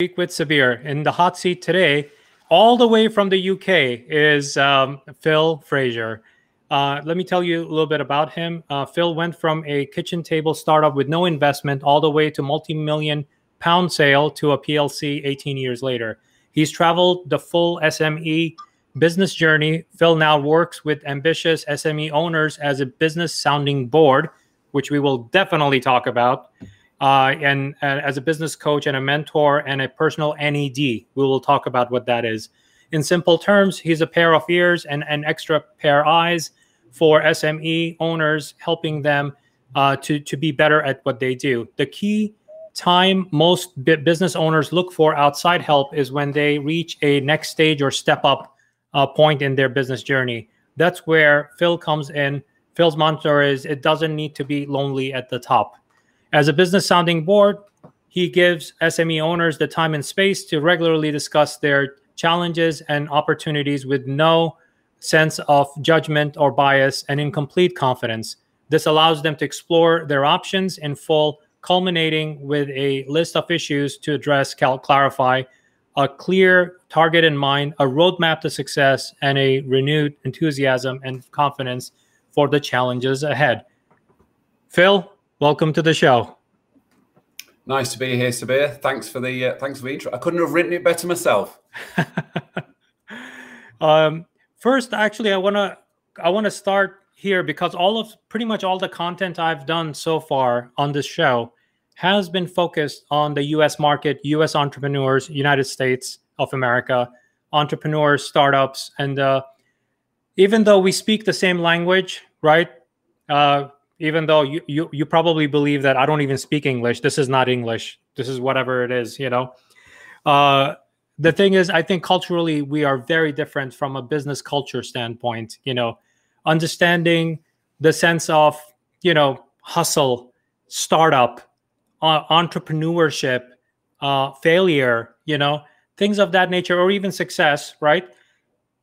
Speak with Sabir in the hot seat today, all the way from the UK, is um, Phil Fraser. Uh, let me tell you a little bit about him. Uh, Phil went from a kitchen table startup with no investment all the way to multi-million pound sale to a PLC 18 years later. He's traveled the full SME business journey. Phil now works with ambitious SME owners as a business sounding board, which we will definitely talk about uh, and as a business coach and a mentor and a personal NED. We will talk about what that is. In simple terms, he's a pair of ears and an extra pair eyes for SME owners, helping them uh, to, to be better at what they do. The key time most business owners look for outside help is when they reach a next stage or step up uh, point in their business journey. That's where Phil comes in. Phil's mantra is it doesn't need to be lonely at the top as a business sounding board, he gives SME owners the time and space to regularly discuss their challenges and opportunities with no sense of judgment or bias and in complete confidence. This allows them to explore their options in full, culminating with a list of issues to address, clarify, a clear target in mind, a roadmap to success, and a renewed enthusiasm and confidence for the challenges ahead. Phil, welcome to the show. Nice to be here, Sabir. Thanks for the uh, thanks for the intro. I couldn't have written it better myself. um, first, actually, I wanna I wanna start here because all of pretty much all the content I've done so far on this show has been focused on the U.S. market, U.S. entrepreneurs, United States of America, entrepreneurs, startups, and uh, even though we speak the same language, right? Uh, even though you, you you probably believe that I don't even speak English. This is not English. This is whatever it is, you know. Uh, the thing is, I think culturally we are very different from a business culture standpoint. You know, understanding the sense of you know hustle, startup, uh, entrepreneurship, uh, failure. You know, things of that nature, or even success. Right?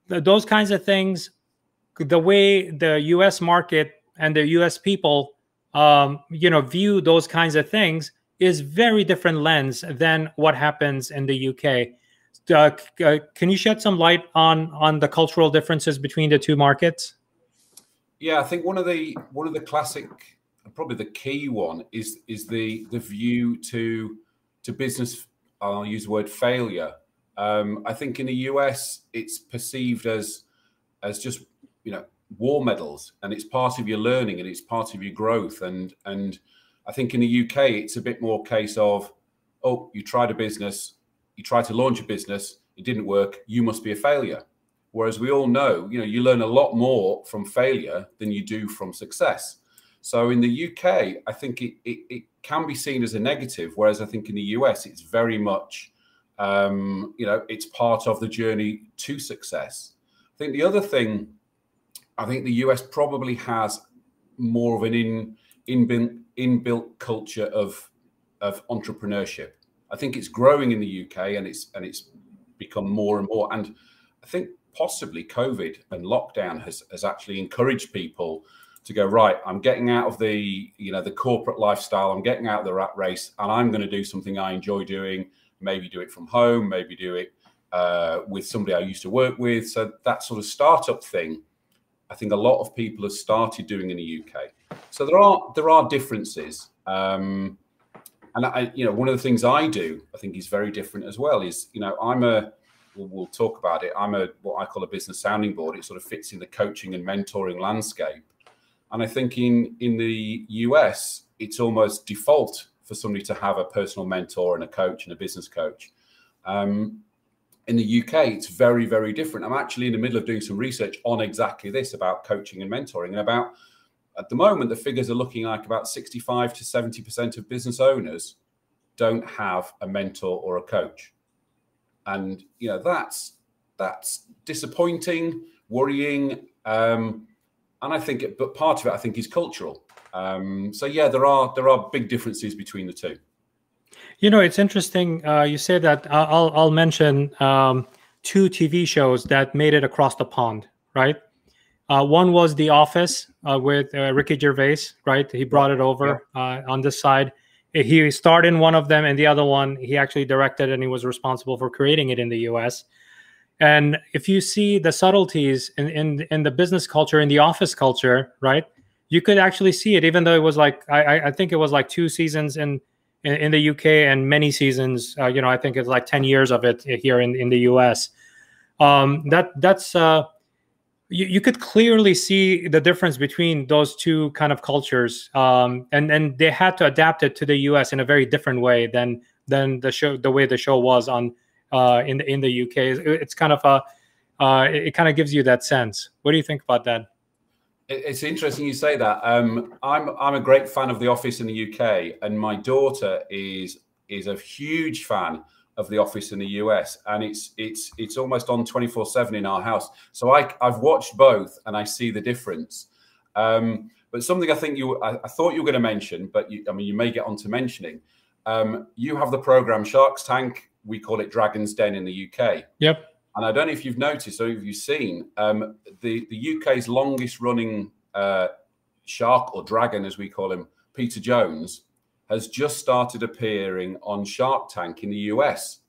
those kinds of things. The way the U.S. market and the U.S. people, um, you know, view those kinds of things is very different lens than what happens in the UK. Uh, uh, can you shed some light on on the cultural differences between the two markets? Yeah, I think one of the one of the classic, probably the key one is is the the view to to business. I'll use the word failure. Um, I think in the US, it's perceived as as just you know war medals and it's part of your learning and it's part of your growth. And and i think in the uk it's a bit more case of oh you tried a business you tried to launch a business it didn't work you must be a failure. Whereas we all know you know you learn a lot more from failure than you do from success. So in the uk i think it, it, it can be seen as a negative whereas i think in the us it's very much um, you know it's part of the journey to success. I think the other thing I think the US probably has more of an in inbuilt inbuilt culture of of entrepreneurship. I think it's growing in the UK and it's and it's become more and more. And I think possibly COVID and lockdown has has actually encouraged people to go right. I'm getting out of the you know the corporate lifestyle. I'm getting out of the rat race, and I'm going to do something I enjoy doing. Maybe do it from home. Maybe do it uh, with somebody I used to work with. So that sort of startup thing I think a lot of people have started doing in the UK. So there are there are differences, um, and I, you know, one of the things I do, I think, is very different as well. Is you know, I'm a we'll, we'll talk about it. I'm a what I call a business sounding board. It sort of fits in the coaching and mentoring landscape, and I think in in the US, it's almost default for somebody to have a personal mentor and a coach and a business coach. Um, in the UK, it's very, very different. I'm actually in the middle of doing some research on exactly this about coaching and mentoring, and about at the moment, the figures are looking like about 65 to 70% of business owners don't have a mentor or a coach. And you know, that's that's disappointing, worrying. Um, and I think it, but part of it I think is cultural. Um, so yeah, there are there are big differences between the two. You know, it's interesting. Uh, you say that. I'll I'll mention um, two TV shows that made it across the pond. Right. Uh, one was The Office uh, with uh, Ricky Gervais. Right. He brought it over uh, on this side, he starred in one of them, and the other one he actually directed, and he was responsible for creating it in the U.S. And if you see the subtleties in in, in the business culture, in the office culture, right? You could actually see it, even though it was like I, I think it was like two seasons in in, in the UK and many seasons. Uh, you know, I think it's like ten years of it here in in the US. Um, that that's uh, you, you could clearly see the difference between those two kind of cultures um, and and they had to adapt it to the us in a very different way than than the show the way the show was on uh, in the in the uk it's kind of a uh, it, it kind of gives you that sense what do you think about that it's interesting you say that um, i'm i'm a great fan of the office in the uk and my daughter is is a huge fan of the office in the US, and it's it's it's almost on twenty four seven in our house. So I I've watched both, and I see the difference. Um, but something I think you I, I, thought you were going to mention, but you, I mean you may get on to mentioning. Um, you have the program Sharks Tank. We call it Dragon's Den in the UK. Yep. And I don't know if you've noticed or if you've seen um, the the UK's longest running uh, shark or dragon, as we call him, Peter Jones has just started appearing on Shark Tank in the US.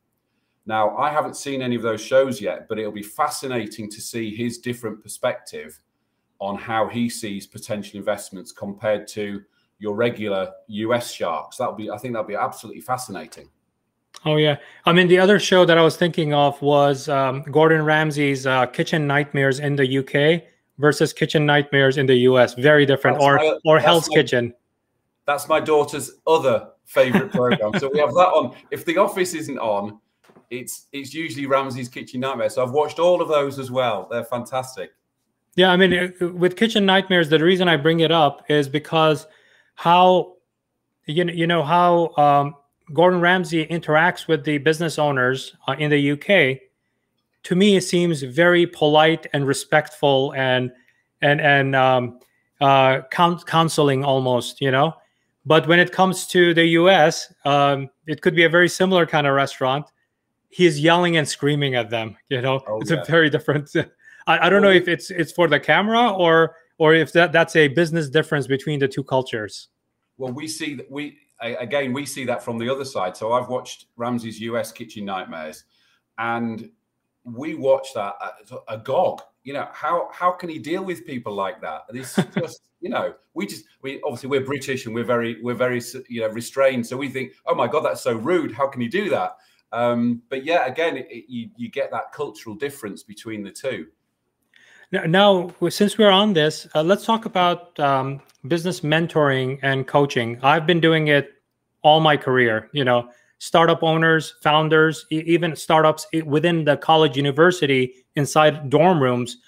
Now, I haven't seen any of those shows yet, but it'll be fascinating to see his different perspective on how he sees potential investments compared to your regular US sharks. That'll be, I think, that'll be absolutely fascinating. Oh yeah, I mean the other show that I was thinking of was um, Gordon Ramsay's uh, Kitchen Nightmares in the UK versus Kitchen Nightmares in the US. Very different, that's or my, or Hell's my, Kitchen. That's my daughter's other favorite program. so we have that on. If The Office isn't on, it's it's usually Ramsay's Kitchen Nightmares. So I've watched all of those as well. They're fantastic. Yeah, I mean, uh, with Kitchen Nightmares, the reason I bring it up is because how you know you know how um, Gordon Ramsay interacts with the business owners uh, in the UK. To me, it seems very polite and respectful and and and um, uh, counseling almost. You know, but when it comes to the US, um, it could be a very similar kind of restaurant. He's yelling and screaming at them. You know, oh, it's yeah. a very different. I, I don't know if it's it's for the camera or or if that that's a business difference between the two cultures. Well, we see that we again we see that from the other side. So I've watched Ramsay's US Kitchen Nightmares, and we watch that agog. You know how how can he deal with people like that? This just you know we just we obviously we're British and we're very we're very you know restrained. So we think, oh my god, that's so rude. How can he do that? Um, but yeah, again, it, it, you you get that cultural difference between the two. Now, since we're on this, uh, let's talk about um, business mentoring and coaching. I've been doing it all my career. You know, startup owners, founders, even startups within the college university inside dorm rooms.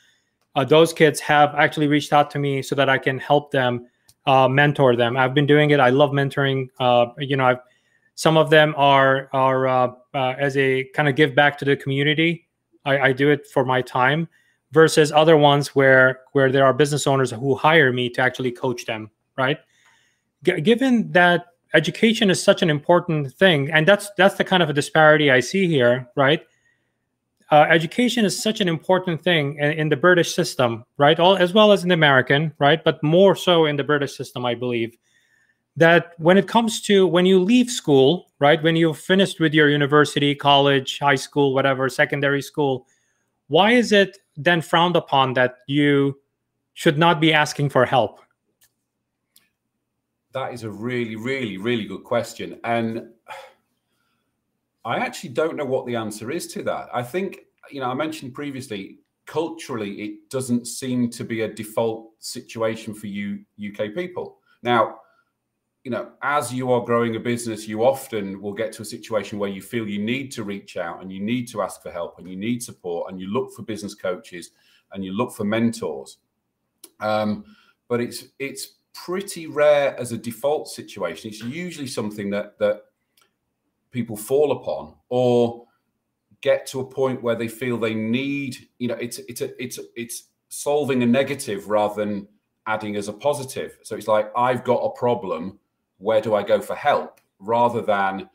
Uh, those kids have actually reached out to me so that I can help them, uh, mentor them. I've been doing it. I love mentoring. Uh, you know, I've, some of them are are uh, uh, as a kind of give back to the community. I, I do it for my time, versus other ones where where there are business owners who hire me to actually coach them. Right. G- given that education is such an important thing and that's that's the kind of a disparity i see here right uh, education is such an important thing in, in, the british system right all as well as in the american right but more so in the british system i believe that when it comes to when you leave school right when you've finished with your university college high school whatever secondary school why is it then frowned upon that you should not be asking for help that is a really, really, really good question. And I actually don't know what the answer is to that. I think, you know, I mentioned previously, culturally, it doesn't seem to be a default situation for you UK people. Now, you know, as you are growing a business, you often will get to a situation where you feel you need to reach out and you need to ask for help and you need support and you look for business coaches and you look for mentors. Um, but it's it's pretty rare as a default situation. It's usually something that that people fall upon or get to a point where they feel they need. You know, it's it's a, it's it's solving a negative rather than adding as a positive. So it's like I've got a problem. Where do I go for help? Rather than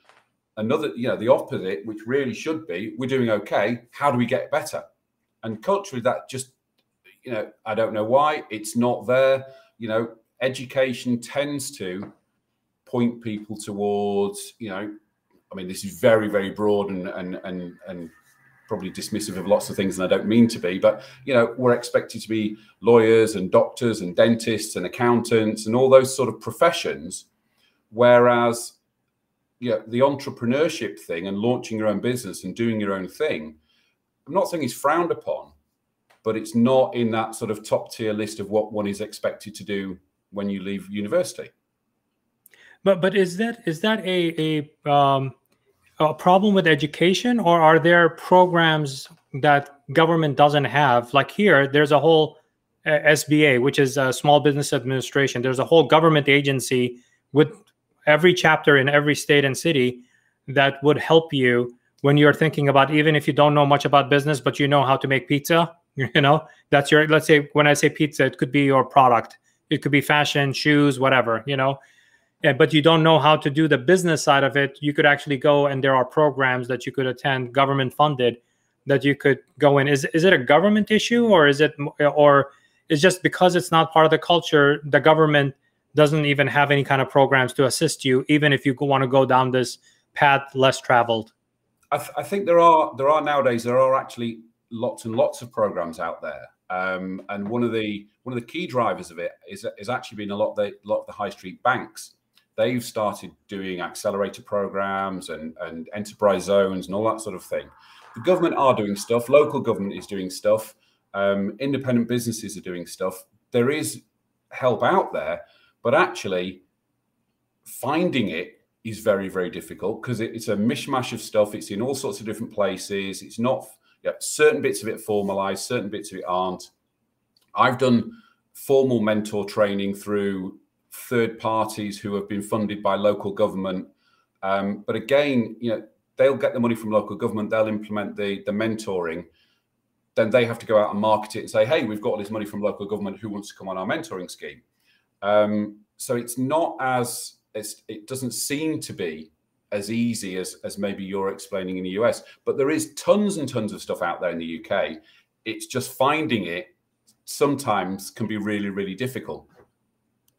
another, you know, the opposite, which really should be, we're doing okay. How do we get better? And culturally, that just, you know, I don't know why it's not there. You know, education tends to point people towards, you know, I mean, this is very, very broad and and and and probably dismissive of lots of things, and I don't mean to be, but you know, we're expected to be lawyers and doctors and dentists and accountants and all those sort of professions, whereas you know, the entrepreneurship thing and launching your own business and doing your own thing, I'm not saying it's frowned upon, but it's not in that sort of top tier list of what one is expected to do when you leave university. But but is that is that a a um, a problem with education, or are there programs that government doesn't have? Like here, there's a whole uh, SBA, which is a Small Business Administration. There's a whole government agency with every chapter in every state and city that would help you when you're thinking about even if you don't know much about business, but you know how to make pizza. You know, that's your. Let's say when I say pizza, it could be your product. It could be fashion, shoes, whatever. You know, yeah, but you don't know how to do the business side of it, you could actually go and there are programs that you could attend, government funded, that you could go in. Is is it a government issue or is it or is just because it's not part of the culture, the government doesn't even have any kind of programs to assist you, even if you want to go down this path less traveled? I, th- I think there are there are nowadays there are actually lots and lots of programs out there. Um, and one of the one of the key drivers of it is, is actually been a lot of the lot of the high street banks they've started doing accelerator programs and, and enterprise zones and all that sort of thing. The government are doing stuff, local government is doing stuff, um, independent businesses are doing stuff. There is help out there, but actually finding it is very, very difficult because it, it's a mishmash of stuff. It's in all sorts of different places. It's not yeah, certain bits of it formalized, certain bits of it aren't. I've done formal mentor training through third parties who have been funded by local government. Um, but again, you know, they'll get the money from local government, they'll implement the the mentoring. Then they have to go out and market it and say, "Hey, we've got all this money from local government. Who wants to come on our mentoring scheme?" Um, so it's not as it doesn't seem to be as easy as as maybe you're explaining in the US. But there is tons and tons of stuff out there in the UK. It's just finding it sometimes can be really really difficult.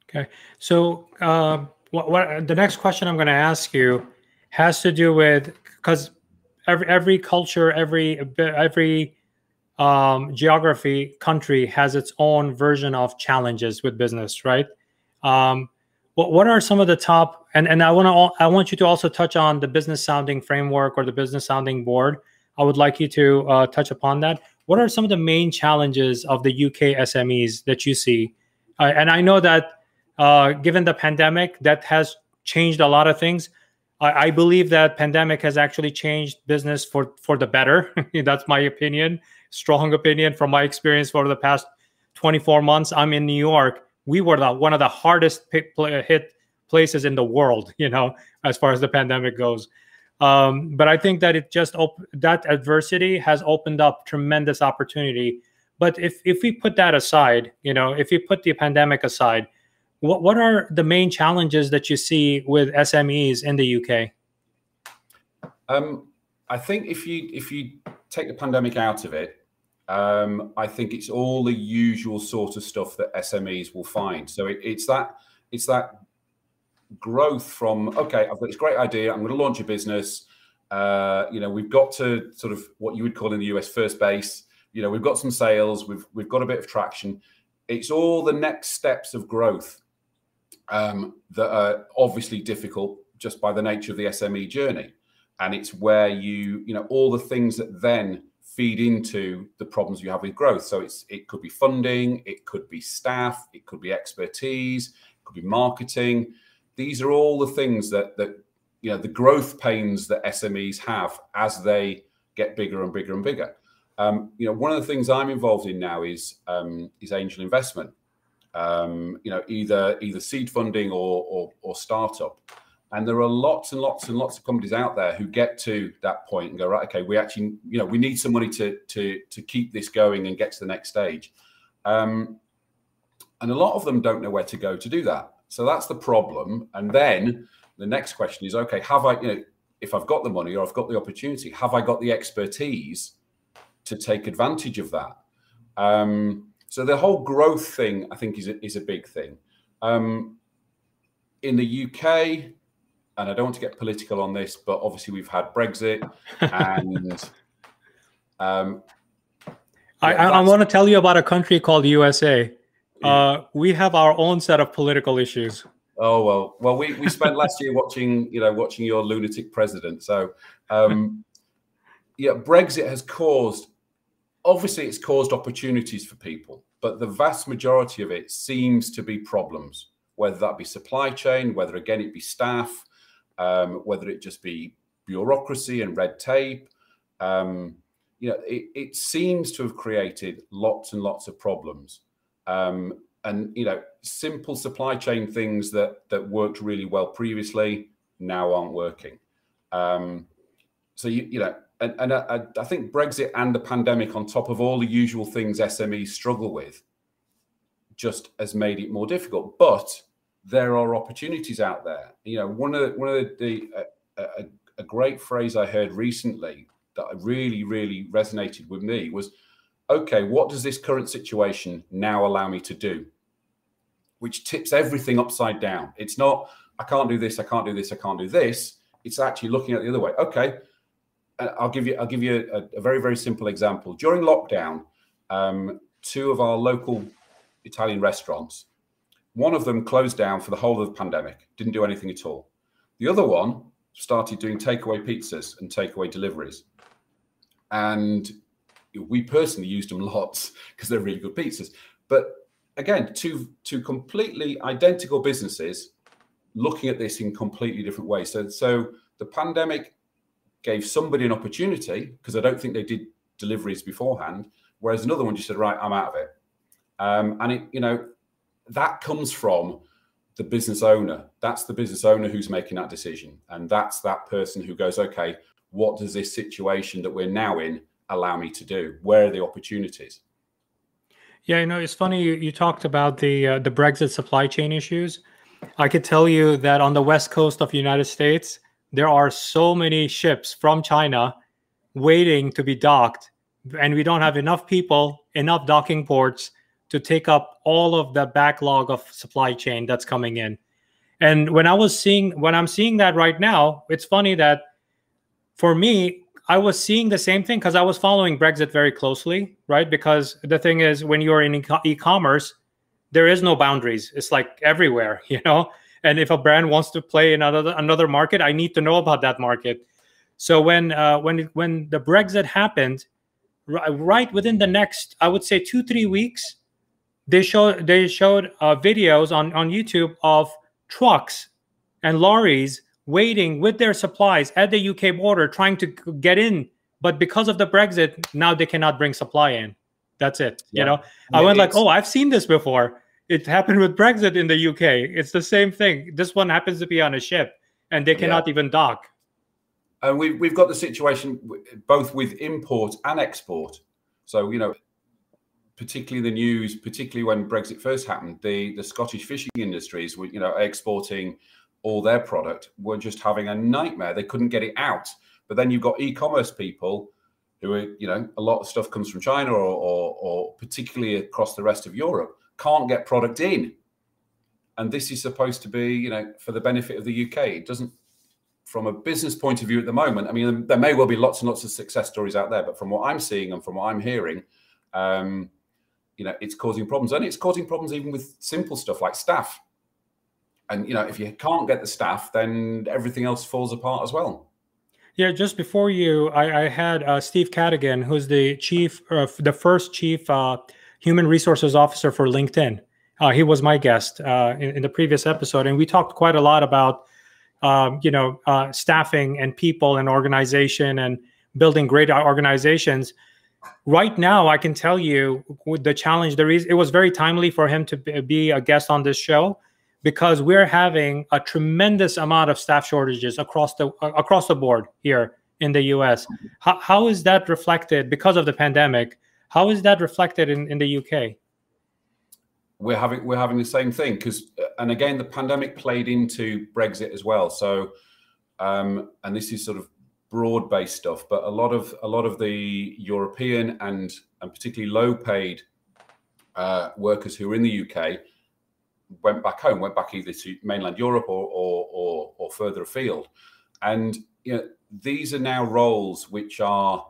Okay. So uh, what, what the next question I'm going to ask you has to do with because every every culture, every every um, geography, country has its own version of challenges with business, right? Um, what what are some of the top and and I want to I want you to also touch on the business sounding framework or the business sounding board. I would like you to uh, touch upon that. What are some of the main challenges of the UK SMEs that you see? Uh, and I know that uh, given the pandemic that has changed a lot of things I, I, believe that pandemic has actually changed business for for the better that's my opinion strong opinion from my experience for the past 24 months. I'm in new york. We were the, one of the hardest hit places in the world you know as far as the pandemic goes. Um, but i think that it just that adversity has opened up tremendous opportunity. But if if we put that aside you know if we put the pandemic aside what what are the main challenges that you see with SMEs in the UK? Um, I think if you if you take the pandemic out of it, um, I think it's all the usual sort of stuff that SMEs will find. So it, it's that it's that growth from okay, I've got this great idea, I'm going to launch a business. Uh, you know, we've got to sort of what you would call in the US first base. You know, we've got some sales, we've we've got a bit of traction. It's all the next steps of growth um, that are obviously difficult just by the nature of the SME journey. And it's where you, you know, all the things that then feed into the problems you have with growth. So it's it could be funding, it could be staff, it could be expertise, it could be marketing. These are all the things that that you know the growth pains that SMEs have as they get bigger and bigger and bigger. Um, you know, one of the things I'm involved in now is um, is angel investment um, you know, either either seed funding or, or, or startup. And there are lots and lots and lots of companies out there who get to that point and go, right, okay, we actually, you know, we need some money to to to keep this going and get to the next stage. Um, and a lot of them don't know where to go to do that. So that's the problem. And then the next question is, okay, have I, you know, if I've got the money or I've got the opportunity, have I got the expertise to take advantage of that? Um, so the whole growth thing, I think, is a, is a big thing. Um, in the UK, and I don't want to get political on this, but obviously we've had Brexit, and um, I, I, I want to tell you about a country called USA. Yeah. Uh, we have our own set of political issues. Oh well, well we, we spent last year watching you know watching your lunatic president. So um, yeah, Brexit has caused obviously it's caused opportunities for people, but the vast majority of it seems to be problems, whether that be supply chain, whether again it be staff, um, whether it just be bureaucracy and red tape. Um, you know, it, it, seems to have created lots and lots of problems. Um, and you know, simple supply chain things that that worked really well previously now aren't working. Um, so you you know, and, and I, I, think Brexit and the pandemic, on top of all the usual things SMEs struggle with, just has made it more difficult. But there are opportunities out there. You know, one of the, one of the, the uh, a, a great phrase I heard recently that really really resonated with me was, okay, what does this current situation now allow me to do? Which tips everything upside down. It's not I can't do this, I can't do this, I can't do this. It's actually looking at the other way. Okay, I'll give you I'll give you a, a very very simple example. During lockdown, um, two of our local Italian restaurants, one of them closed down for the whole of the pandemic, didn't do anything at all. The other one started doing takeaway pizzas and takeaway deliveries, and we personally used them lots because they're really good pizzas. But again, two two completely identical businesses looking at this in completely different ways. So so the pandemic gave somebody an opportunity because I don't think they did deliveries beforehand, whereas another one just said, "Right, I'm out of it." Um, and it, you know, that comes from the business owner. That's the business owner who's making that decision, and that's that person who goes, "Okay, what does this situation that we're now in allow me to do? Where are the opportunities?" Yeah, you know, it's funny you, you talked about the uh, the Brexit supply chain issues. I could tell you that on the west coast of the United States, there are so many ships from China waiting to be docked, and we don't have enough people, enough docking ports to take up all of the backlog of supply chain that's coming in. And when I was seeing, when I'm seeing that right now, it's funny that for me, I was seeing the same thing because I was following Brexit very closely, right? Because the thing is, when you're in e commerce, there is no boundaries. It's like everywhere, you know? and if a brand wants to play in another another market i need to know about that market so when uh, when when the brexit happened right within the next i would say two three weeks they showed they showed uh, videos on on youtube of trucks and lorries waiting with their supplies at the uk border trying to get in but because of the brexit now they cannot bring supply in that's it yeah. you know i went like oh i've seen this before it happened with Brexit in the UK. It's the same thing. This one happens to be on a ship, and they cannot yeah. even dock. And we've we've got the situation both with import and export. So you know, particularly the news, particularly when Brexit first happened, the the Scottish fishing industries were you know exporting all their product were just having a nightmare. They couldn't get it out. But then you've got e-commerce people who are you know a lot of stuff comes from China or, or, or particularly across the rest of Europe can't get product in. And this is supposed to be, you know, for the benefit of the UK. It doesn't, from a business point of view at the moment, I mean, there may well be lots and lots of success stories out there, but from what I'm seeing and from what I'm hearing, um, you know, it's causing problems. And it's causing problems even with simple stuff like staff. And, you know, if you can't get the staff, then everything else falls apart as well. Yeah, just before you, I, I had uh, Steve Cadigan, who's the chief, uh, the first chief uh, human resources officer for LinkedIn. Uh, he was my guest uh, in, in, the previous episode, and we talked quite a lot about um, you know uh, staffing and people and organization and building great organizations. Right now, I can tell you with the challenge there is. It was very timely for him to be a guest on this show because we're having a tremendous amount of staff shortages across the across the board here in the U.S. How, how is that reflected because of the pandemic? How is that reflected in, in the UK? We're having we're having the same thing because, and again, the pandemic played into Brexit as well. So, um, and this is sort of broad based stuff, but a lot of a lot of the European and and particularly low paid uh, workers who are in the UK went back home, went back either to mainland Europe or or, or, or further afield, and you know these are now roles which are,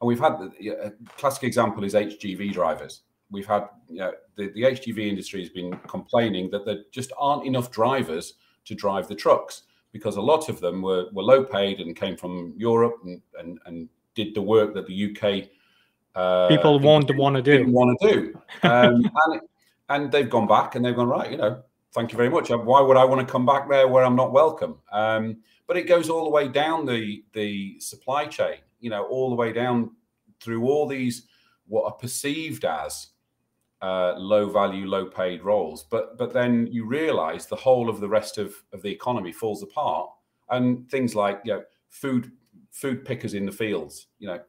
and we've had a classic example is HGV drivers. We've had you know, the the HGV industry has been complaining that there just aren't enough drivers to drive the trucks because a lot of them were, were low paid and came from Europe and, and, and did the work that the UK uh, people won't want to do. Want to do, um, and and they've gone back and they've gone right. You know, thank you very much. Why would I want to come back there where I'm not welcome? Um, but it goes all the way down the the supply chain. You know, all the way down through all these what are perceived as uh, low value, low paid roles. But but then you realise the whole of the rest of, of the economy falls apart, and things like you know food food pickers in the fields. You know,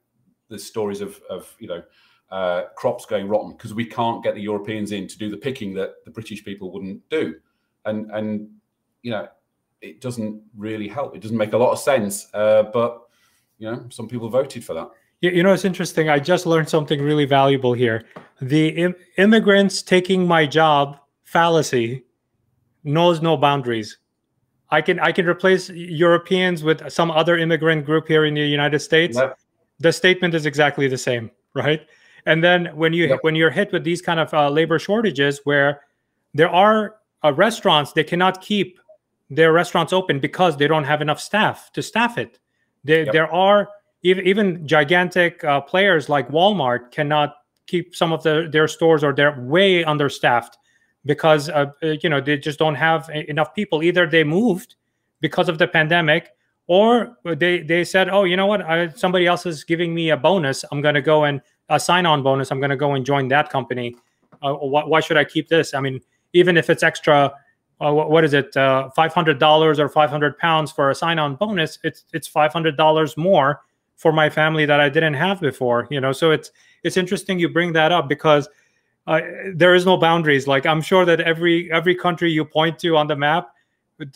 there's stories of of you know uh, crops going rotten because we can't get the Europeans in to do the picking that the British people wouldn't do, and and you know it doesn't really help. It doesn't make a lot of sense, uh, but you know some people voted for that. You know, it's interesting. I just learned something really valuable here. The Im- immigrants taking my job fallacy knows no boundaries. I can I can replace Europeans with some other immigrant group here in the United States. Yep. The statement is exactly the same, right? And then when you yep. when you're hit with these kind of uh, labor shortages, where there are uh, restaurants they cannot keep their restaurants open because they don't have enough staff to staff it. There, yep. there are even, gigantic uh, players like Walmart cannot keep some of the, their stores or they're way understaffed because uh, uh, you know they just don't have enough people. Either they moved because of the pandemic, or they they said, oh, you know what, I, somebody else is giving me a bonus. I'm going to go and a sign-on bonus. I'm going to go and join that company. Uh, why, why, should I keep this? I mean, even if it's extra, uh, what, is it, uh, five hundred dollars or five hundred pounds for a sign-on bonus? It's it's five hundred dollars more for my family that I didn't have before. You know, so it's it's interesting you bring that up because uh, there is no boundaries. Like I'm sure that every every country you point to on the map,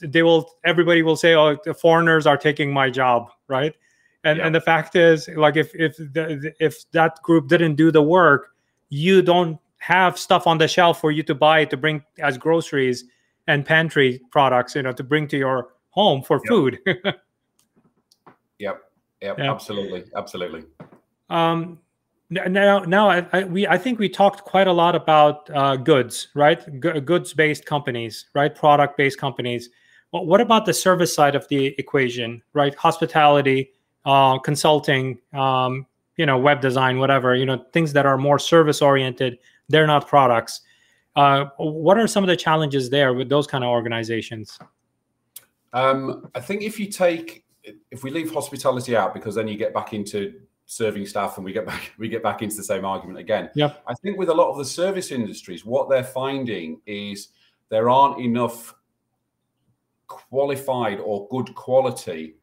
they will everybody will say, "Oh, the foreigners are taking my job," right? And yeah. and the fact is, like if if the, if that group didn't do the work, you don't have stuff on the shelf for you to buy to bring as groceries and pantry products, you know, to bring to your home for yep. food. yep. Yeah, absolutely, absolutely. Um, now, now I, I, we I think we talked quite a lot about uh, goods, right? G- goods-based companies, right? Product-based companies. Well, what about the service side of the equation, right? Hospitality, uh, consulting, um, you know, web design, whatever. You know, things that are more service-oriented. They're not products. Uh, what are some of the challenges there with those kind of organizations? Um, I think if you take if we leave hospitality out because then you get back into serving staff and we get back we get back into the same argument again. Yeah. I think with a lot of the service industries, what they're finding is there aren't enough qualified or good quality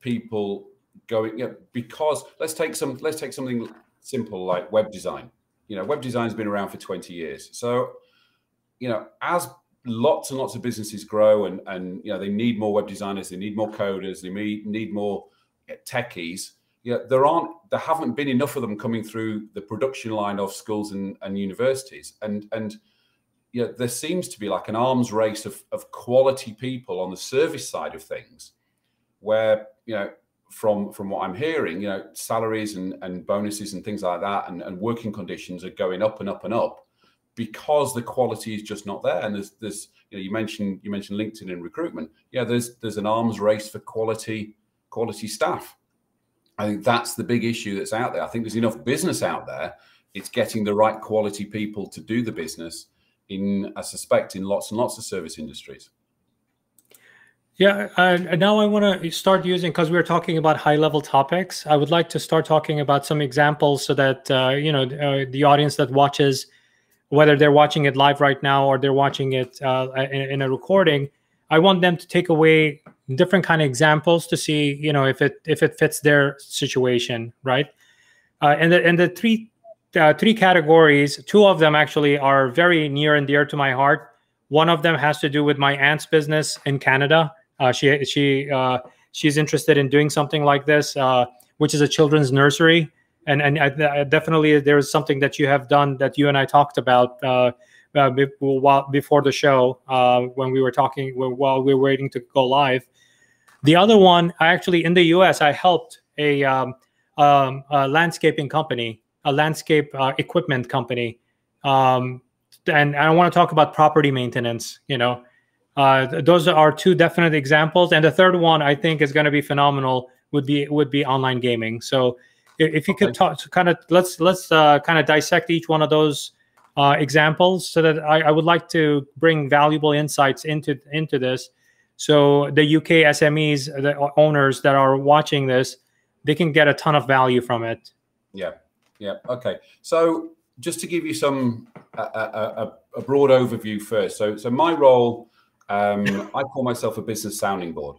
people going you know, because let's take some let's take something simple like web design. You know, web design's been around for 20 years. So, you know, as lots and lots of businesses grow and and you know they need more web designers they need more coders they need, need more eh, techies. Yeah there aren't there haven't been enough of them coming through the production line of schools and, and universities. And and yeah there seems to be like an arms race of, of quality people on the service side of things where you know from from what i'm hearing you know salaries and, and bonuses and things like that and, and working conditions are going up and up and up because the quality is just not there. And there's there's you know you mentioned you mentioned LinkedIn and recruitment. Yeah, there's there's an arms race for quality quality staff. I think that's the big issue that's out there. I think there's enough business out there. It's getting the right quality people to do the business in, I suspect, in lots and lots of service industries. Yeah, uh, now I want to start using because we are talking about high level topics. I would like to start talking about some examples so that uh, you know uh, the audience that watches whether they're watching it live right now or they're watching it uh, in, in, a recording i want them to take away different kind of examples to see you know if it if it fits their situation right? Uh, and the and the three uh, three categories two of them actually are very near and dear to my heart. One of them has to do with my aunt's business in canada. Uh, she she uh, she's interested in doing something like this uh, which is a children's nursery and and I, I definitely there is something that you have done that you and I talked about uh, uh, before the show uh, when we were talking while we were waiting to go live. The other one, I actually in the U.S. I helped a, um, um, a landscaping company, a landscape uh, equipment company, um, and I want to talk about property maintenance. You know, uh, those are two definite examples, and the third one I think is going to be phenomenal. Would be would be online gaming. So if you okay. could talk, kind of let's let's uh, kind of dissect each one of those uh, examples, so that I, I, would like to bring valuable insights into into this. So the UK SMEs, the owners that are watching this, they can get a ton of value from it. Yeah, yeah. Okay. So just to give you some a, a, a broad overview first. So so my role, um, I call myself a business sounding board,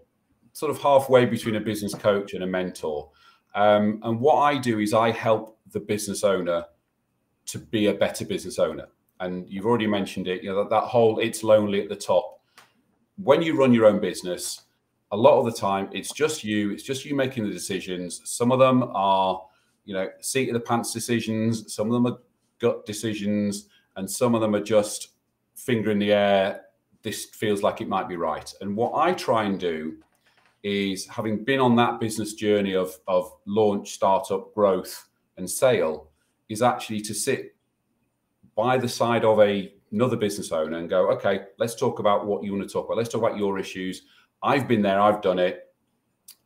sort of halfway between a business coach and a mentor. Um, and what I do is I help the business owner to be a better business owner. And you've already mentioned it, you know, that, that whole it's lonely at the top. When you run your own business, a lot of the time it's just you, it's just you making the decisions. Some of them are, you know, seat of the pants decisions, some of them are gut decisions, and some of them are just finger in the air. This feels like it might be right. And what I try and do is having been on that business journey of, of launch, startup, growth, and sale, is actually to sit by the side of a another business owner and go, okay, let's talk about what you want to talk about. Let's talk about your issues. I've been there, I've done it.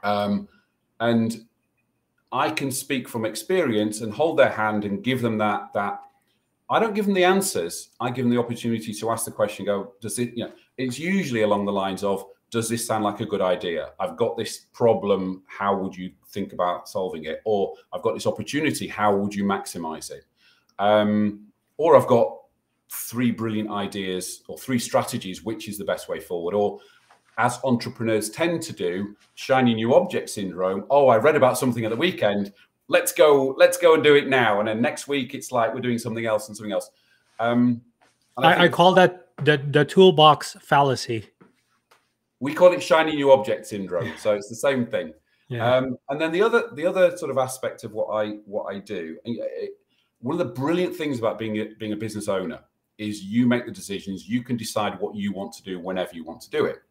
Um, and I can speak from experience and hold their hand and give them that that I don't give them the answers. I give them the opportunity to ask the question, go, does it, you know, it's usually along the lines of, does this sound like a good idea? I've got this problem. How would you think about solving it? Or I've got this opportunity. How would you maximize it? Um, or I've got three brilliant ideas or three strategies. Which is the best way forward? Or as entrepreneurs tend to do, shiny new object syndrome. Oh, I read about something at the weekend. Let's go. Let's go and do it now. And then next week, it's like we're doing something else and something else. Um, I, I, I call that the the toolbox fallacy we call it shiny new object syndrome. So it's the same thing. Yeah. Um, and then the other the other sort of aspect of what I what I do, it, one of the brilliant things about being a, being a business owner is you make the decisions. You can decide what you want to do whenever you want to do it,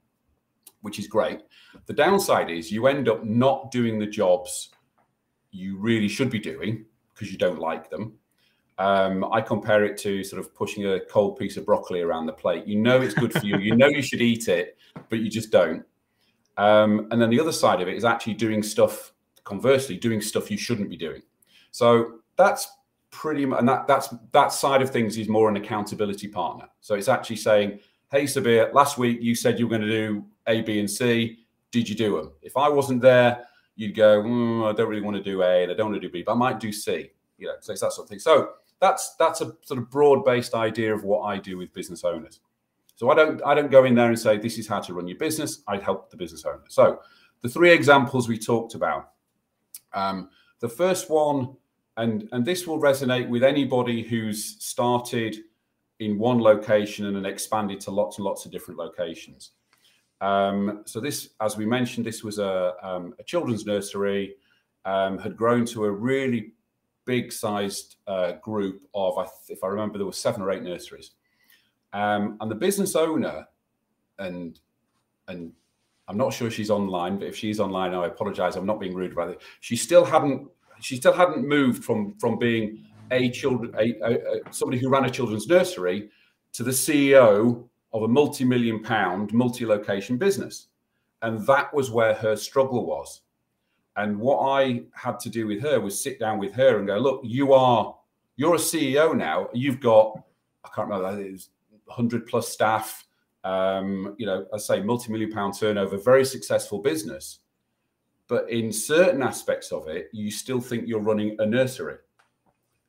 which is great. The downside is you end up not doing the jobs you really should be doing because you don't like them. Um, I compare it to sort of pushing a cold piece of broccoli around the plate. You know it's good for you. You know you should eat it, but you just don't. Um, and then the other side of it is actually doing stuff. Conversely, doing stuff you shouldn't be doing. So that's pretty much, and that that's that side of things is more an accountability partner. So it's actually saying, "Hey, Sabir, last week you said you were going to do A, B, and C. Did you do them? If I wasn't there, you'd go, mm, I don't really want to do A, and I don't want to do B, but I might do C. You know, so it's that sort of thing. So that's that's a sort of broad-based idea of what I do with business owners. So I don't I don't go in there and say this is how to run your business. I help the business owner. So the three examples we talked about. Um, the first one, and and this will resonate with anybody who's started in one location and then expanded to lots and lots of different locations. Um, so this, as we mentioned, this was a, um, a children's nursery, um, had grown to a really big sized uh, group of, if I remember, there were seven or eight nurseries. Um, and the business owner, and and I'm not sure she's online, but if she's online, I apologize. I'm not being rude about it. She still hadn't she still hadn't moved from from being a children a, a, a, somebody who ran a children's nursery to the CEO of a multi-million pound multi-location business. And that was where her struggle was. And what I had to do with her was sit down with her and go, look, you are you're a CEO now. You've got I can't remember it was 100 plus staff, um, you know, I say multi-million pound turnover, very successful business. But in certain aspects of it, you still think you're running a nursery.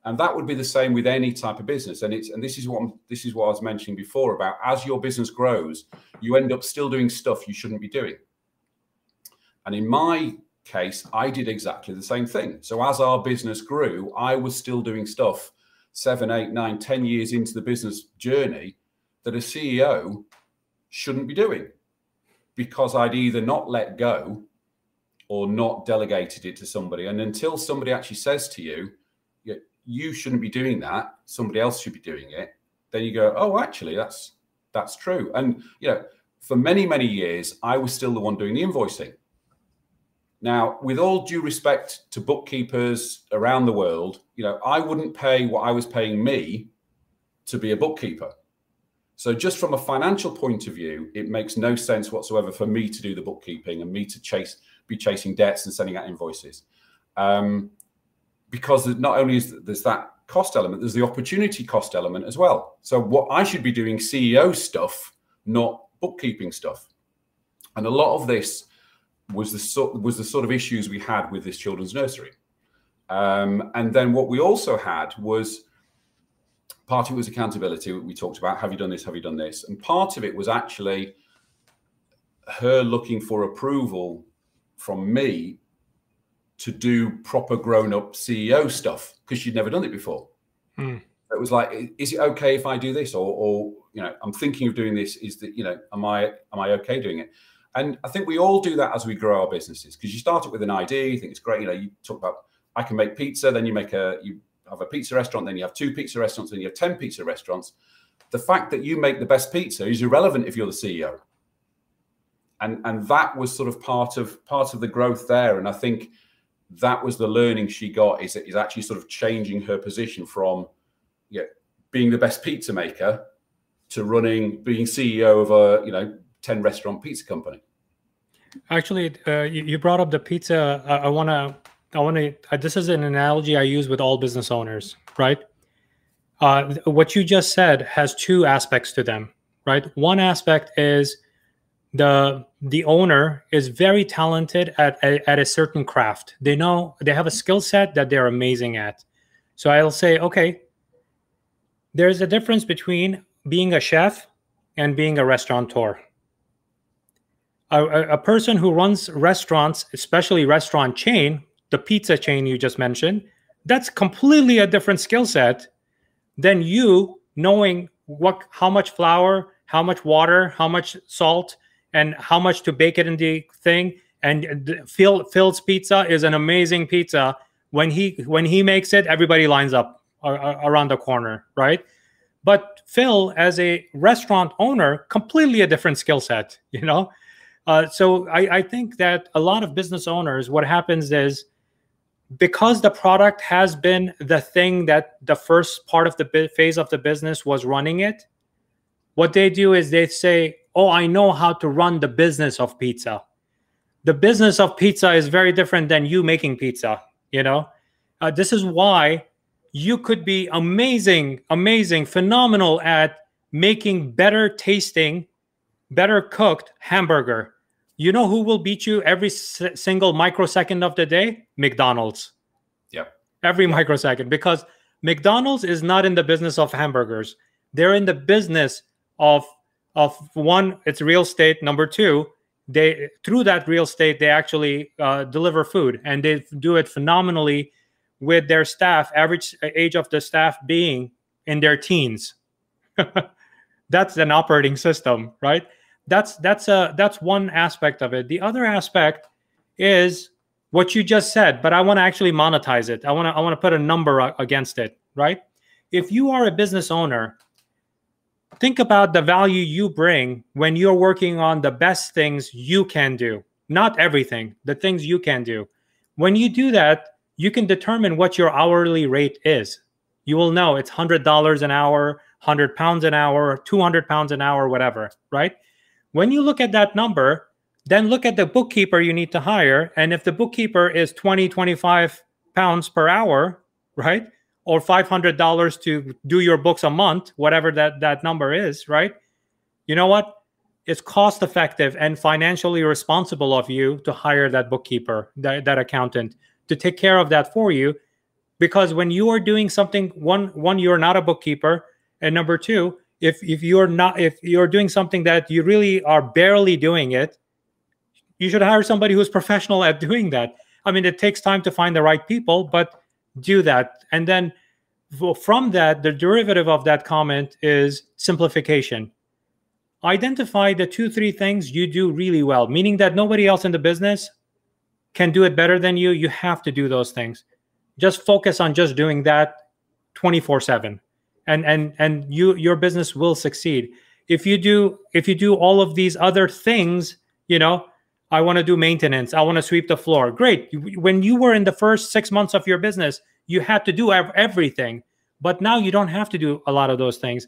And that would be the same with any type of business. And it's and this is what I'm, this is what I was mentioning before about as your business grows, you end up still doing stuff you shouldn't be doing. And in my case, I did exactly the same thing. So as our business grew, I was still doing stuff seven, eight, nine, ten years into the business journey that a CEO shouldn't be doing because I'd either not let go or not delegated it to somebody. And until somebody actually says to you, you shouldn't be doing that, somebody else should be doing it, then you go, oh, actually, that's that's true. And you know, for many many years, I was still the one doing the invoicing. Now, with all due respect to bookkeepers around the world, you know, I wouldn't pay what I was paying me to be a bookkeeper. So, just from a financial point of view, it makes no sense whatsoever for me to do the bookkeeping and me to chase, be chasing debts and sending out invoices, um, because not only is there's that cost element, there's the opportunity cost element as well. So, what I should be doing CEO stuff, not bookkeeping stuff, and a lot of this was the sort was the sort of issues we had with this children's nursery. Um, and then what we also had was part of it was accountability. We talked about have you done this? Have you done this? And part of it was actually her looking for approval from me to do proper grown-up ceo stuff because she'd never done it before. Hmm. it was like is it okay if i do this? Or, or you know i'm thinking of doing this. Is that you know am i am i okay doing it and i think we all do that as we grow our businesses because you start it with an idea you think it's great you know you talk about i can make pizza then you make a you have a pizza restaurant, then you have two pizza restaurants, then you have 10 pizza restaurants. The fact that you make the best pizza is irrelevant if you're the CEO. And, and that was sort of part of part of the growth there. And I think that was the learning she got is, is actually sort of changing her position from yeah, being the best pizza maker to running, being CEO of a, you know, 10 restaurant pizza company. Actually, uh, you brought up the pizza. I, want to I want to. Uh, this is an analogy I use with all business owners, right? Uh, what you just said has two aspects to them, right? One aspect is the the owner is very talented at, at, at a certain craft. They know they have a skill set that they're amazing at. So I'll say, okay, there's a difference between being a chef and being a restaurateur. A, a, person who runs restaurants, especially restaurant chain, the pizza chain you just mentioned, that's completely a different skill set than you knowing what how much flour, how much water, how much salt, and how much to bake it in the thing. And Phil Phil's pizza is an amazing pizza. When he when he makes it, everybody lines up around the corner, right? But Phil, as a restaurant owner, completely a different skill set, you know. Uh, so I, I think that a lot of business owners, what happens is because the product has been the thing that the first part of the phase of the business was running it what they do is they say oh i know how to run the business of pizza. The business of pizza is very different than you making pizza you know? Uh, this is why you could be amazing amazing phenomenal at making better tasting better cooked hamburger you know who will beat you every s- single microsecond of the day? McDonald's. Yep. Every microsecond because McDonald's is not in the business of hamburgers. They're in the business of of one, it's real estate. Number two, they through that real estate they actually uh, deliver food and they do it phenomenally with their staff. Average age of the staff being in their teens. That's an operating system, right? That's that's a that's one aspect of it. The other aspect is what you just said but i want to actually monetize it. I want to i want to put a number against it right? If you are a business owner think about the value you bring when you're working on the best things you can do. Not everything the things you can do. When you do that you can determine what your hourly rate is. You will know it's $100 an hour 100 pounds an hour 200 pounds an hour whatever right when you look at that number, then look at the bookkeeper you need to hire. And if the bookkeeper is 20, 25 pounds per hour, right? Or $500 to do your books a month, whatever that, that number is, right? You know what? It's cost effective and financially responsible of you to hire that bookkeeper, that, that accountant to take care of that for you. Because when you are doing something, one, one, you're not a bookkeeper. And number two, if if you're not if you're doing something that you really are barely doing it you should hire somebody who's professional at doing that. I mean it takes time to find the right people but do that. And then from that the derivative of that comment is simplification. Identify the two three things you do really well meaning that nobody else in the business can do it better than you. You have to do those things. Just focus on just doing that 24 7 and and and you your business will succeed. If you do if you do all of these other things you know i want to do maintenance i want to sweep the floor. Great. When you were in the first 6 months of your business you had to do everything but now you don't have to do a lot of those things.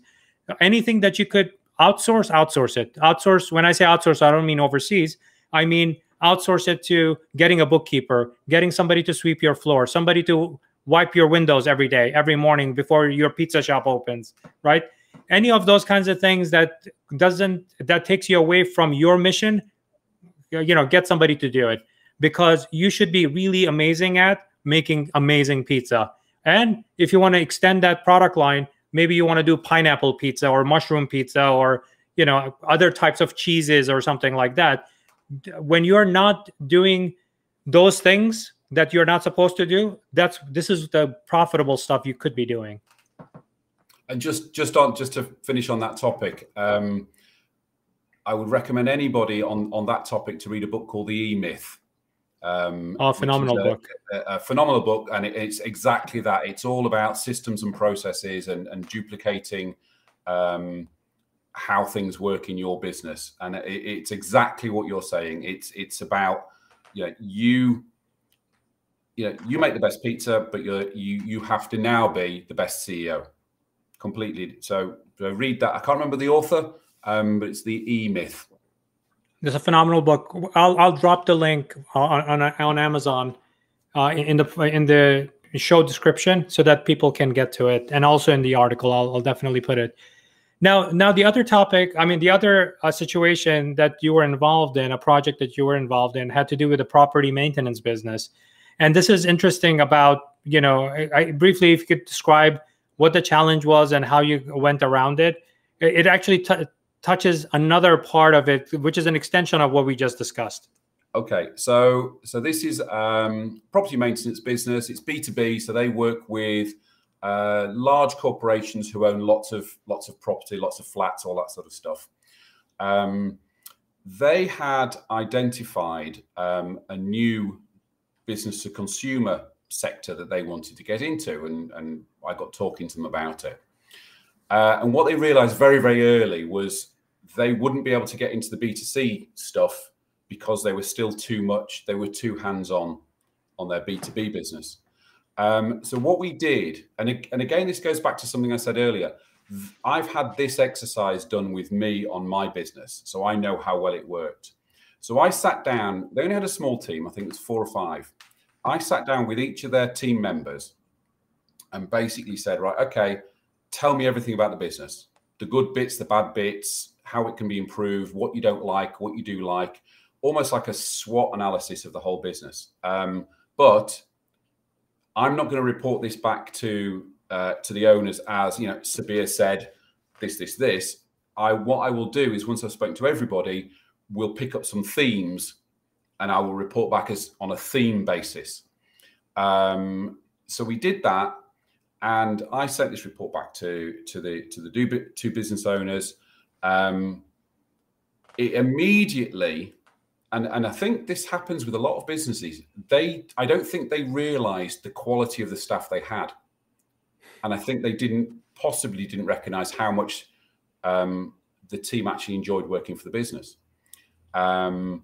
Anything that you could outsource outsource it. Outsource when i say outsource i don't mean overseas. I mean outsource it to getting a bookkeeper getting somebody to sweep your floor somebody to wipe your windows every day every morning before your pizza shop opens right? Any of those kinds of things that doesn't that takes you away from your mission you know get somebody to do it. Because you should be really amazing at making amazing pizza. And if you want to extend that product line maybe you want to do pineapple pizza or mushroom pizza or you know other types of cheeses or something like that. When you're not doing those things that you're not supposed to do that's this is the profitable stuff you could be doing. And just just on just to finish on that topic um, i would recommend anybody on on that topic to read a book called the e-myth um, oh phenomenal a, book. a, a, phenomenal book and it, it's exactly that. It's all about systems and processes and, and duplicating um, how things work in your business. And it, it's exactly what you're saying. It's it's about you know you you know you make the best pizza but you're you you have to now be the best ceo completely. So read that. I can't remember the author um, but it's the e myth it's a phenomenal book. I'll i'll drop the link on on, on amazon uh, in the in the show description so that people can get to it and also in the article. I'll, I'll definitely put it. Now, now the other topic, I mean, the other uh, situation that you were involved in, a project that you were involved in, had to do with the property maintenance business. And this is interesting about, you know, I, I briefly, if you could describe what the challenge was and how you went around it. It, actually t- touches another part of it, which is an extension of what we just discussed. Okay, so so this is um, property maintenance business. It's B two B, so they work with uh, large corporations who own lots of lots of property, lots of flats, all that sort of stuff. Um, they had identified um, a new business to consumer sector that they wanted to get into, and, and I got talking to them about it. Uh, and what they realized very, very early was they wouldn't be able to get into the B2C stuff because they were still too much, they were too hands on on their B2B business. Um, so what we did, and, and again, this goes back to something I said earlier. I've had this exercise done with me on my business, so I know how well it worked. So I sat down. They only had a small team. I think it was four or five. I sat down with each of their team members and basically said, right, okay, tell me everything about the business, the good bits, the bad bits, how it can be improved, what you don't like, what you do like, almost like a SWOT analysis of the whole business. Um, but I'm not going to report this back to uh, to the owners as you know Sabir said this this this. I what I will do is once I've spoken to everybody, we'll pick up some themes, and I will report back as on a theme basis. Um, so we did that, and I sent this report back to to the to the two business owners. Um, it immediately and and I think this happens with a lot of businesses. They I don't think they realized the quality of the staff they had, and I think they didn't possibly didn't recognize how much um, the team actually enjoyed working for the business, um,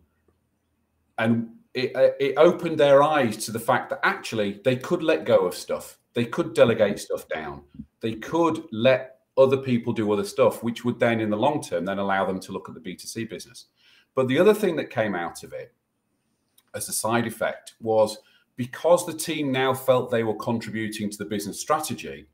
and it, it opened their eyes to the fact that actually they could let go of stuff, they could delegate stuff down, they could let other people do other stuff, which would then in the long term then allow them to look at the B two C business. But the other thing that came out of it as a side effect was because the team now felt they were contributing to the business strategy,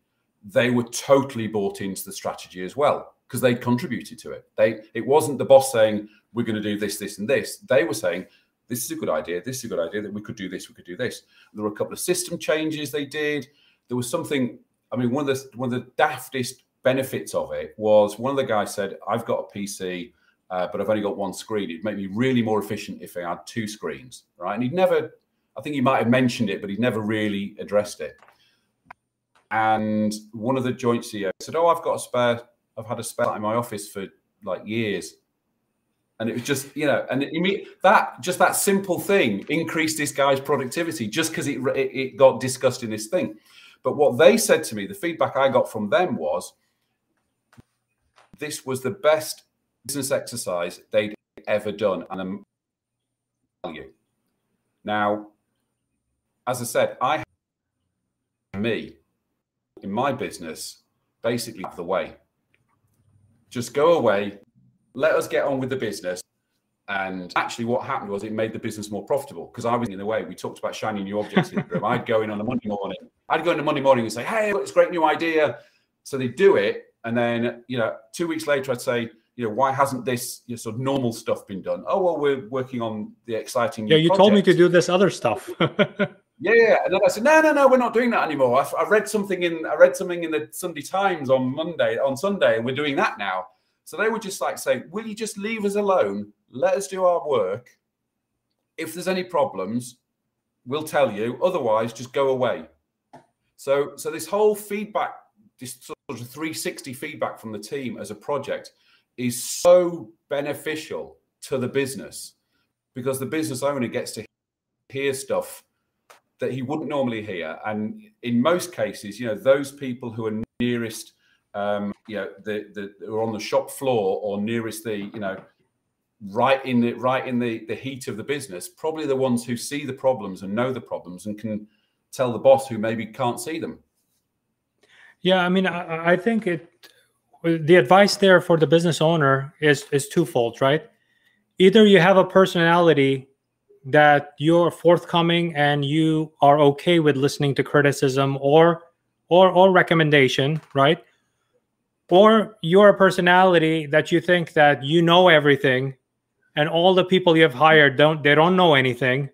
they were totally bought into the strategy as well because they contributed to it. They it wasn't the boss saying we're going to do this, this, and this. They were saying this is a good idea. This is a good idea that we could do this. We could do this. There were a couple of system changes they did. There was something. I mean, one of the one of the daftest benefits of it was one of the guys said, "I've got a PC uh, but I've only got one screen. It'd make me really more efficient if I had two screens, right? And he'd never, I think he might have mentioned it, but he'd never really addressed it. And one of the joint CEOs said, "Oh, I've got a spare. I've had a spare in my office for like years." And it was just, you know, and it, that just that simple thing increased this guy's productivity just because it, it, it got discussed in this thing. But what they said to me, the feedback I got from them was this was the best business exercise they'd ever done. And value. Now, as I said, I me in my business basically the way. Just go away, let us get on with the business. And actually, what happened was it made the business more profitable because I was in the way. We talked about shiny new objects syndrome. I'd go in on a Monday morning. I'd go in the Monday morning and say, "Hey, it's a great new idea." So they do it, and then you know, two weeks later, I'd say, "You know, why hasn't this you know, sort of normal stuff been done?" Oh, well, we're working on the exciting. Yeah, you project. told me to do this other stuff. Yeah, yeah. And then I said, no, no, no, we're not doing that anymore. I, I, read something in I read something in the Sunday Times on Monday, on Sunday, and we're doing that now. So they were just like saying, will you just leave us alone? Let us do our work. If there's any problems, we'll tell you. Otherwise, just go away. So, so this whole feedback, this sort of 360 feedback from the team as a project, is so beneficial to the business because the business owner gets to hear stuff that he wouldn't normally hear. And in most cases, you know, those people who are nearest, um, you know, the, the are on the shop floor or nearest the, you know, right in the right in the the heat of the business, probably the ones who see the problems and know the problems and can tell the boss who maybe can't see them. Yeah, I mean, I, I think it. The advice there for the business owner is is twofold, right? Either you have a personality that you're forthcoming and you are okay with listening to criticism or or or recommendation right or you're a personality that you think that you know everything and all the people you have hired don't they don't know anything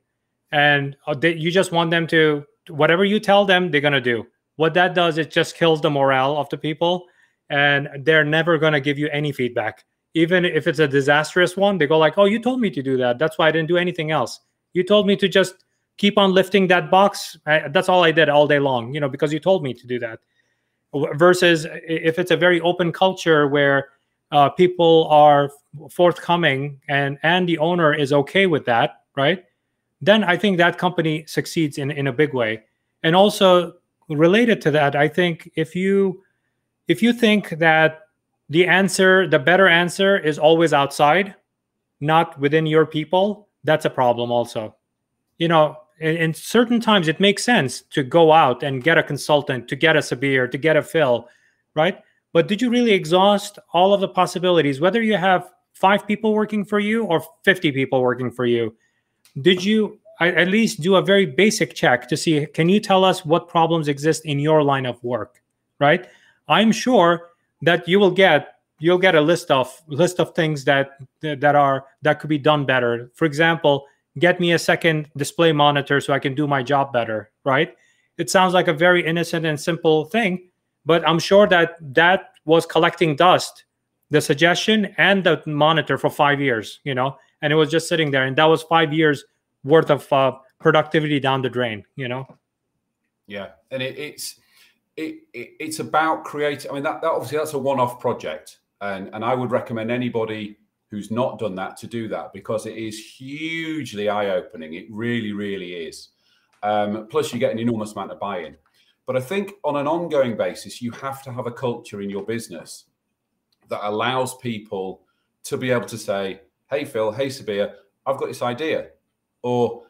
and uh, they, you just want them to whatever you tell them they're going to do. What that does it just kills the morale of the people and they're never going to give you any feedback. Even if it's a disastrous one they go like oh you told me to do that. That's why i didn't do anything else. You told me to just keep on lifting that box. I, that's all i did all day long you know because you told me to do that versus if it's a very open culture where uh, people are forthcoming and and the owner is okay with that right then i think that company succeeds in in a big way and also related to that i think if you if you think that the answer, the better answer is always outside, not within your people, that's a problem also. You know, in, in certain times it makes sense to go out and get a consultant, to get us a Sabir, to get a Phil right? But did you really exhaust all of the possibilities, whether you have five people working for you or 50 people working for you? Did you at least do a very basic check to see can you tell us what problems exist in your line of work, right? I'm sure that you will get you'll get a list of list of things that that are that could be done better for example get me a second display monitor so i can do my job better right it sounds like a very innocent and simple thing but i'm sure that that was collecting dust the suggestion and the monitor for five years you know and it was just sitting there and that was five years worth of uh, productivity down the drain you know yeah and it, it's it, it, it's about creating. I mean, that, that obviously that's a one-off project, and and I would recommend anybody who's not done that to do that because it is hugely eye-opening. It really, really is. Um, plus, you get an enormous amount of buy-in. But I think on an ongoing basis, you have to have a culture in your business that allows people to be able to say, "Hey, Phil. Hey, Sabir. I've got this idea," or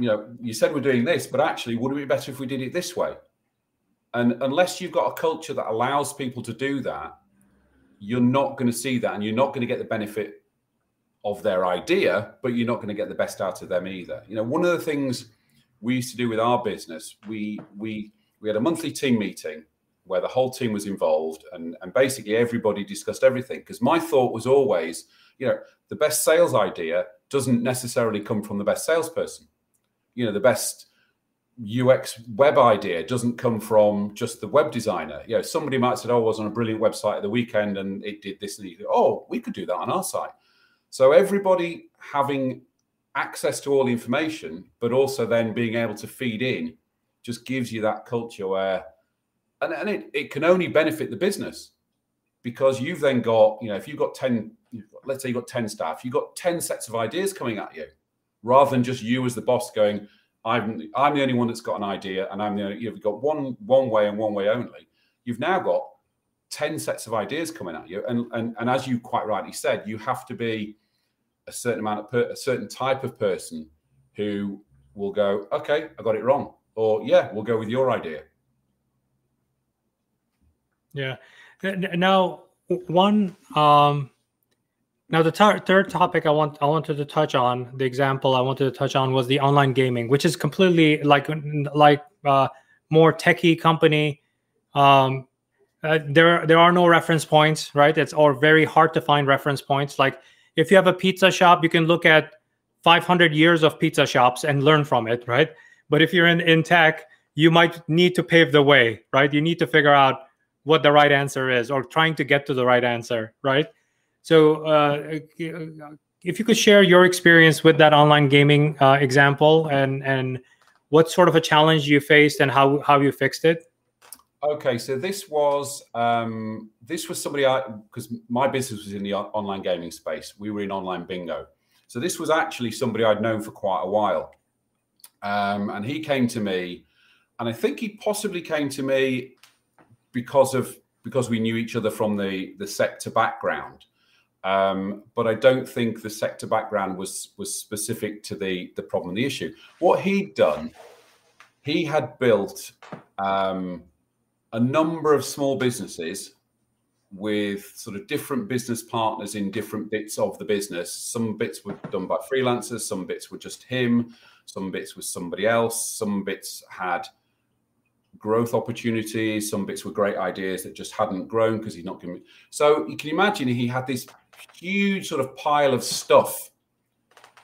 you know, you said we're doing this, but actually, wouldn't it be better if we did it this way? And unless you've got a culture that allows people to do that, you're not going to see that and you're not going to get the benefit of their idea, but you're not going to get the best out of them either. You know, one of the things we used to do with our business, we we we had a monthly team meeting where the whole team was involved and, and basically everybody discussed everything. Because my thought was always, you know, the best sales idea doesn't necessarily come from the best salesperson. You know, the best UX web idea doesn't come from just the web designer. You know, somebody might say, "Oh, I was on a brilliant website at the weekend and it did this and it, oh, we could do that on our site." So everybody having access to all the information, but also then being able to feed in, just gives you that culture where, and, and it, it can only benefit the business because you've then got, you know, if you've got 10, let's say you've got 10 staff, you've got 10 sets of ideas coming at you rather than just you as the boss going, I'm I'm the only one that's got an idea, and I'm the only, you've got one one way and one way only. You've now got ten sets of ideas coming at you, and and and as you quite rightly said, you have to be a certain amount of per, a certain type of person who will go, okay, I got it wrong, or yeah, we'll go with your idea. Yeah. Now, one um, now, the third topic I want I wanted to touch on, the example I wanted to touch on was the online gaming, which is completely like like uh, more techie company. Um, uh, there there are no reference points, right? It's or very hard to find reference points. Like if you have a pizza shop, you can look at 500 years of pizza shops and learn from it, right? But if you're in in tech, you might need to pave the way, right? You need to figure out what the right answer is or trying to get to the right answer, right? So, uh, if you could share your experience with that online gaming uh, example and and what sort of a challenge you faced and how how you fixed it. Okay, so this was um, this was somebody I because my business was in the online gaming space. We were in online bingo, so this was actually somebody I'd known for quite a while, um, and he came to me, and I think he possibly came to me because of because we knew each other from the the sector background. Um, but I don't think the sector background was was specific to the the problem, the issue. What he'd done, he had built um, a number of small businesses with sort of different business partners in different bits of the business. Some bits were done by freelancers, some bits were just him, some bits was somebody else, some bits had growth opportunities, some bits were great ideas that just hadn't grown because he's not giving. So you can imagine he had this huge sort of pile of stuff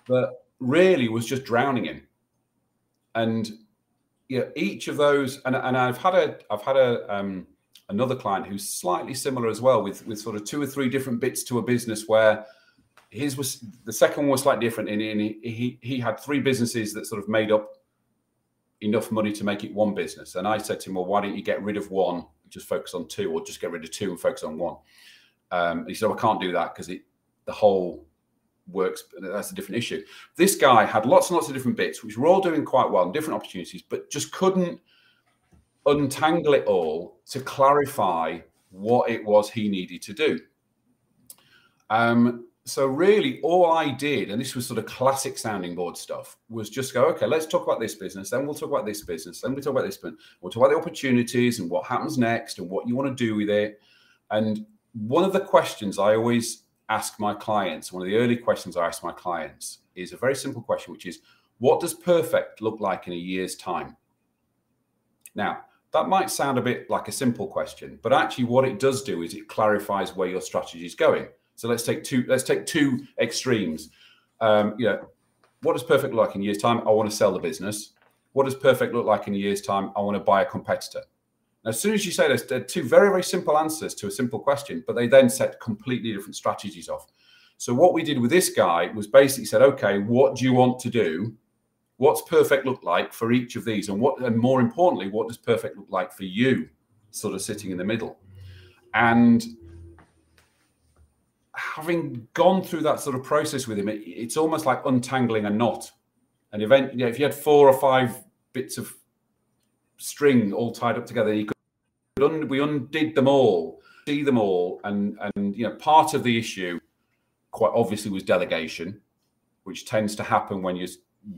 that really was just drowning him. And yeah, each of those, and, and I've had a I've had a um, another client who's slightly similar as well, with with sort of two or three different bits to a business where his was the second one was slightly different. In he, he he had three businesses that sort of made up enough money to make it one business. And I said to him, well, why don't you get rid of one, just focus on two, or just get rid of two and focus on one? Um, he said, oh, I can't do that because the whole works. That's a different issue. This guy had lots and lots of different bits, which were all doing quite well and different opportunities, but just couldn't untangle it all to clarify what it was he needed to do. Um, so really, all I did, and this was sort of classic sounding board stuff, was just go, okay, let's talk about this business, then we'll talk about this business, then we'll talk about this, but we'll talk about the opportunities and what happens next and what you want to do with it. And one of the questions I always ask my clients, one of the early questions I ask my clients is a very simple question, which is what does perfect look like in a year's time? Now, that might sound a bit like a simple question, but actually what it does do is it clarifies where your strategy is going. So let's take two, let's take two extremes. Um, you know, what does perfect look like in a year's time? I want to sell the business. What does perfect look like in a year's time? I want to buy a competitor. As soon as you say this, they're two very, very simple answers to a simple question, but they then set completely different strategies off. So what we did with this guy was basically said, okay, what do you want to do? What's perfect look like for each of these? And what and more importantly, what does perfect look like for you, sort of sitting in the middle? And having gone through that sort of process with him, it, it's almost like untangling a knot. And event, you know, if you had four or five bits of string all tied up together. You could un, we undid them all, see them all, and and you know part of the issue, quite obviously, was delegation, which tends to happen when you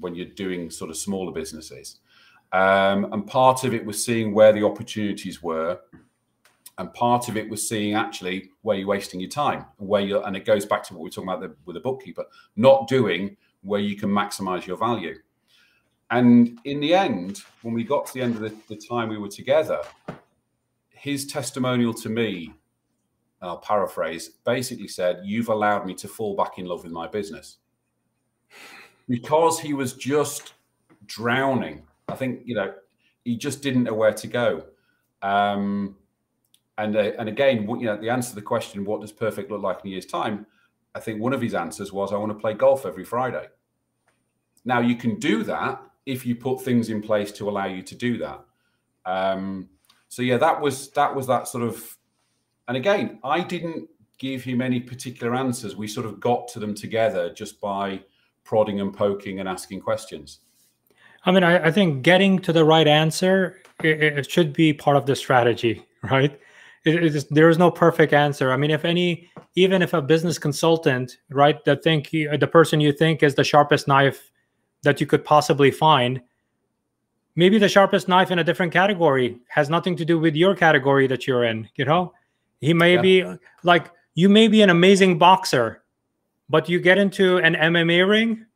when you're doing sort of smaller businesses, um, and part of it was seeing where the opportunities were, and part of it was seeing actually where you're wasting your time, where you're, and it goes back to what we are talking about the, with the bookkeeper, not doing where you can maximize your value. And in the end, when we got to the end of the, the time we were together, his testimonial to me, I'll paraphrase, basically said, You've allowed me to fall back in love with my business. Because he was just drowning. I think, you know, he just didn't know where to go. Um, and uh, and again, you know, the answer to the question, what does perfect look like in a year's time? I think one of his answers was, I want to play golf every Friday. Now you can do that if you put things in place to allow you to do that. Um, so yeah, that was that was that sort of. And again, I didn't give him any particular answers. We sort of got to them together just by prodding and poking and asking questions. I mean, I, I think getting to the right answer it, it, should be part of the strategy, right? It, there is no perfect answer. I mean, if any, even if a business consultant, right, that think he, the person you think is the sharpest knife that you could possibly find, maybe the sharpest knife in a different category has nothing to do with your category that you're in. You know, he may yeah. be like you may be an amazing boxer, but you get into an MMA ring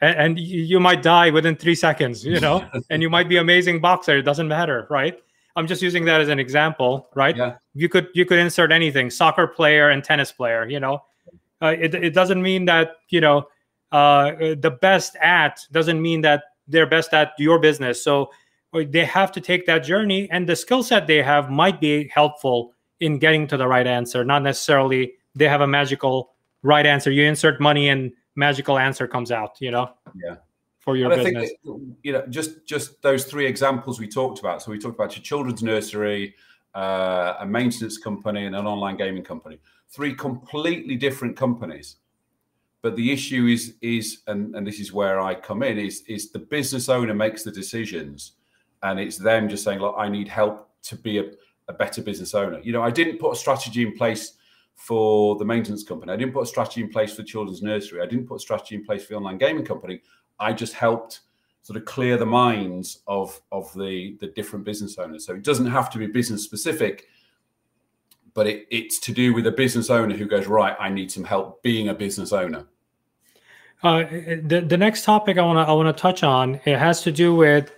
and, and you might die within three seconds, you know, and you might be amazing boxer. It doesn't matter, right? I'm just using that as an example, right? Yeah. You could you could insert anything, soccer player and tennis player, you know. Uh, it, it doesn't mean that you know uh, the best at doesn't mean that they're best at your business. So uh, they have to take that journey, and the skill set they have might be helpful in getting to the right answer. Not necessarily they have a magical right answer. You insert money and magical answer comes out, you know? Yeah. For your and business. That, you know, just just those three examples we talked about. So we talked about your children's nursery, uh, a maintenance company, and an online gaming company. Three completely different companies. But the issue is is and, and this is where I come in, is is the business owner makes the decisions and it's them just saying, look, I need help to be a, a better business owner. You know, I didn't put a strategy in place for the maintenance company. I didn't put a strategy in place for the children's nursery. I didn't put a strategy in place for the online gaming company. I just helped sort of clear the minds of of the the different business owners. So it doesn't have to be business specific, but it, it's to do with a business owner who goes right. I need some help being a business owner. Uh, the the next topic I want to I want to touch on it has to do with,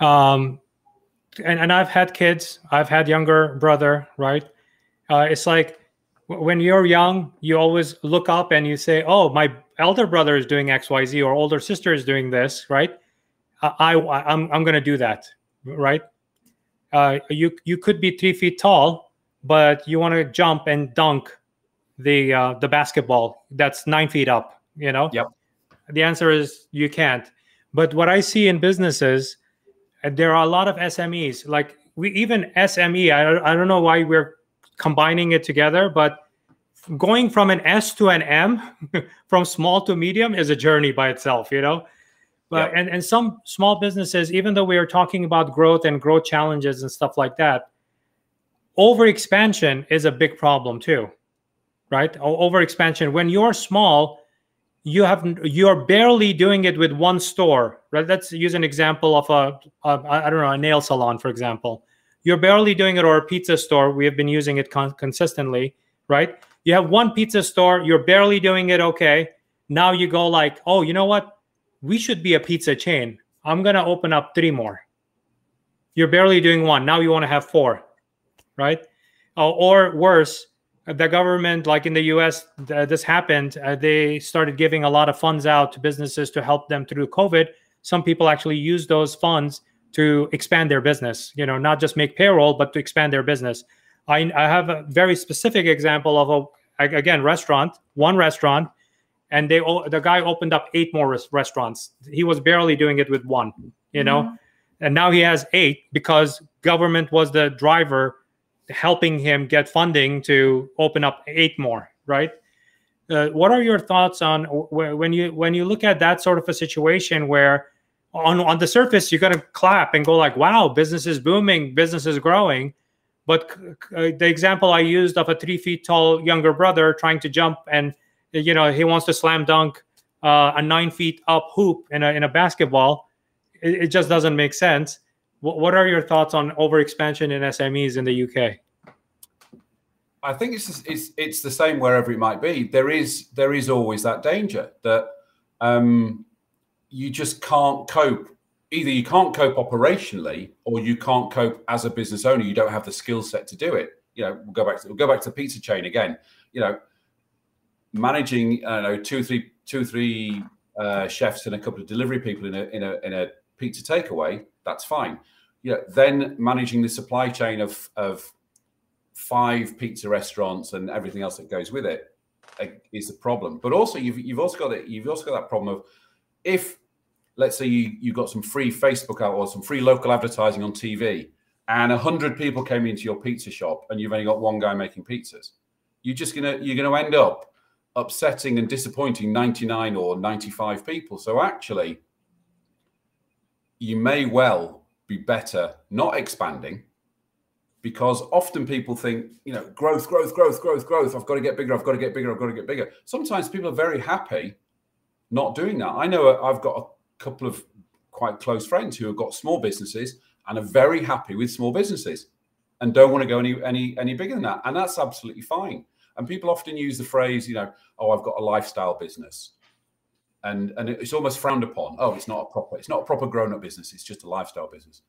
um, and and I've had kids. I've had younger brother. Right. Uh, it's like when you're young, you always look up and you say, "Oh, my elder brother is doing X, Y, Z, or older sister is doing this." Right? I, I I'm I'm gonna do that. Right? Uh, you you could be three feet tall, but you want to jump and dunk the uh, the basketball that's nine feet up. You know. Yep. The answer is you can't. But what I see in businesses, there are a lot of SMEs. Like we even SME. I I don't know why we're combining it together. But going from an S to an M, from small to medium, is a journey by itself, you know. But yeah. and and some small businesses, even though we are talking about growth and growth challenges and stuff like that, over expansion is a big problem too, right? Over expansion. When you're small, you have you're barely doing it with one store right? Let's use an example of a a I don't know a nail salon for example. You're barely doing it or a pizza store. We have been using it con- consistently right? You have one pizza store you're barely doing it okay. Now you go like oh you know what? We should be a pizza chain. I'm to open up three more. You're barely doing one. Now you want to have four right? Uh, or worse the government like in the us uh, this happened uh, they started giving a lot of funds out to businesses to help them through covid. Some people actually use those funds to expand their business you know not just make payroll but to expand their business. I, I have a very specific example of a again restaurant one restaurant and they the guy opened up eight more restaurants. He was barely doing it with one you know? Mm-hmm. and now he has eight because government was the driver helping him get funding to open up eight more right? Uh, what are your thoughts on when you when you look at that sort of a situation where on on the surface you're to clap and go like wow business is booming business is growing. But uh, the example i used of a three feet tall younger brother trying to jump and you know he wants to slam dunk uh, a nine feet up hoop in a, in a basketball it, it just doesn't make sense what, what are your thoughts on over expansion in smes in the uk I think it's, it's it's the same wherever it might be. There is there is always that danger that um, you just can't cope. Either you can't cope operationally, or you can't cope as a business owner. You don't have the skill set to do it. You know, we'll go back to we'll go back to pizza chain again. You know, managing I don't know two three two three uh, chefs and a couple of delivery people in a in a in a pizza takeaway. That's fine. Yeah, then managing the supply chain of of five pizza restaurants and everything else that goes with it uh, is a problem. But also, you've you've also got it. You've also got that problem of if let's say you, you got some free Facebook out or some free local advertising on TV and hundred people came into your pizza shop and you've only got one guy making pizzas, you're just gonna you're gonna end up upsetting and disappointing 99 or 95 people. So actually, you may well be better not expanding because often people think, you know, growth, growth, growth, growth, growth. I've got to get bigger. I've got to get bigger. I've got to get bigger. Sometimes people are very happy not doing that. I know uh, I've got a couple of quite close friends who have got small businesses and are very happy with small businesses and don't want to go any any any bigger than that. And that's absolutely fine. And people often use the phrase, you know, oh, I've got a lifestyle business. And and it's almost frowned upon. Oh, it's not a proper, it's not a proper grown-up business, it's just a lifestyle business.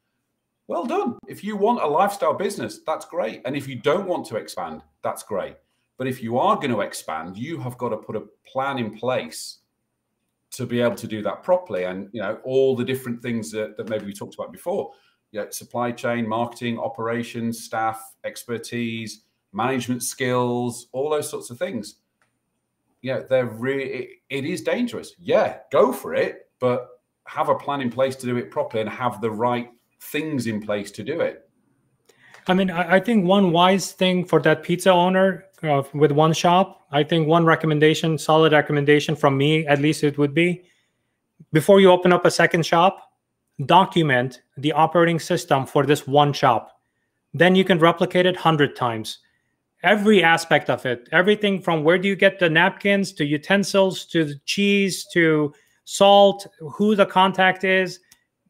Well done. If you want a lifestyle business, that's great. And if you don't want to expand, that's great. But if you are going to expand, you have got to put a plan in place to be able to do that properly. And you know, all the different things that, that maybe we talked about before. You know, supply chain, marketing, operations, staff, expertise, management skills, all those sorts of things. Yeah, they're really it, it is dangerous. Yeah, go for it, but have a plan in place to do it properly and have the right things in place to do it. I mean, I think one wise thing for that pizza owner uh, with one shop, I think one recommendation, solid recommendation from me, at least it would be before you open up a second shop, document the operating system for this one shop. Then you can replicate it 100 times every aspect of it. Everything from where do you get the napkins to utensils to the cheese to salt who the contact is.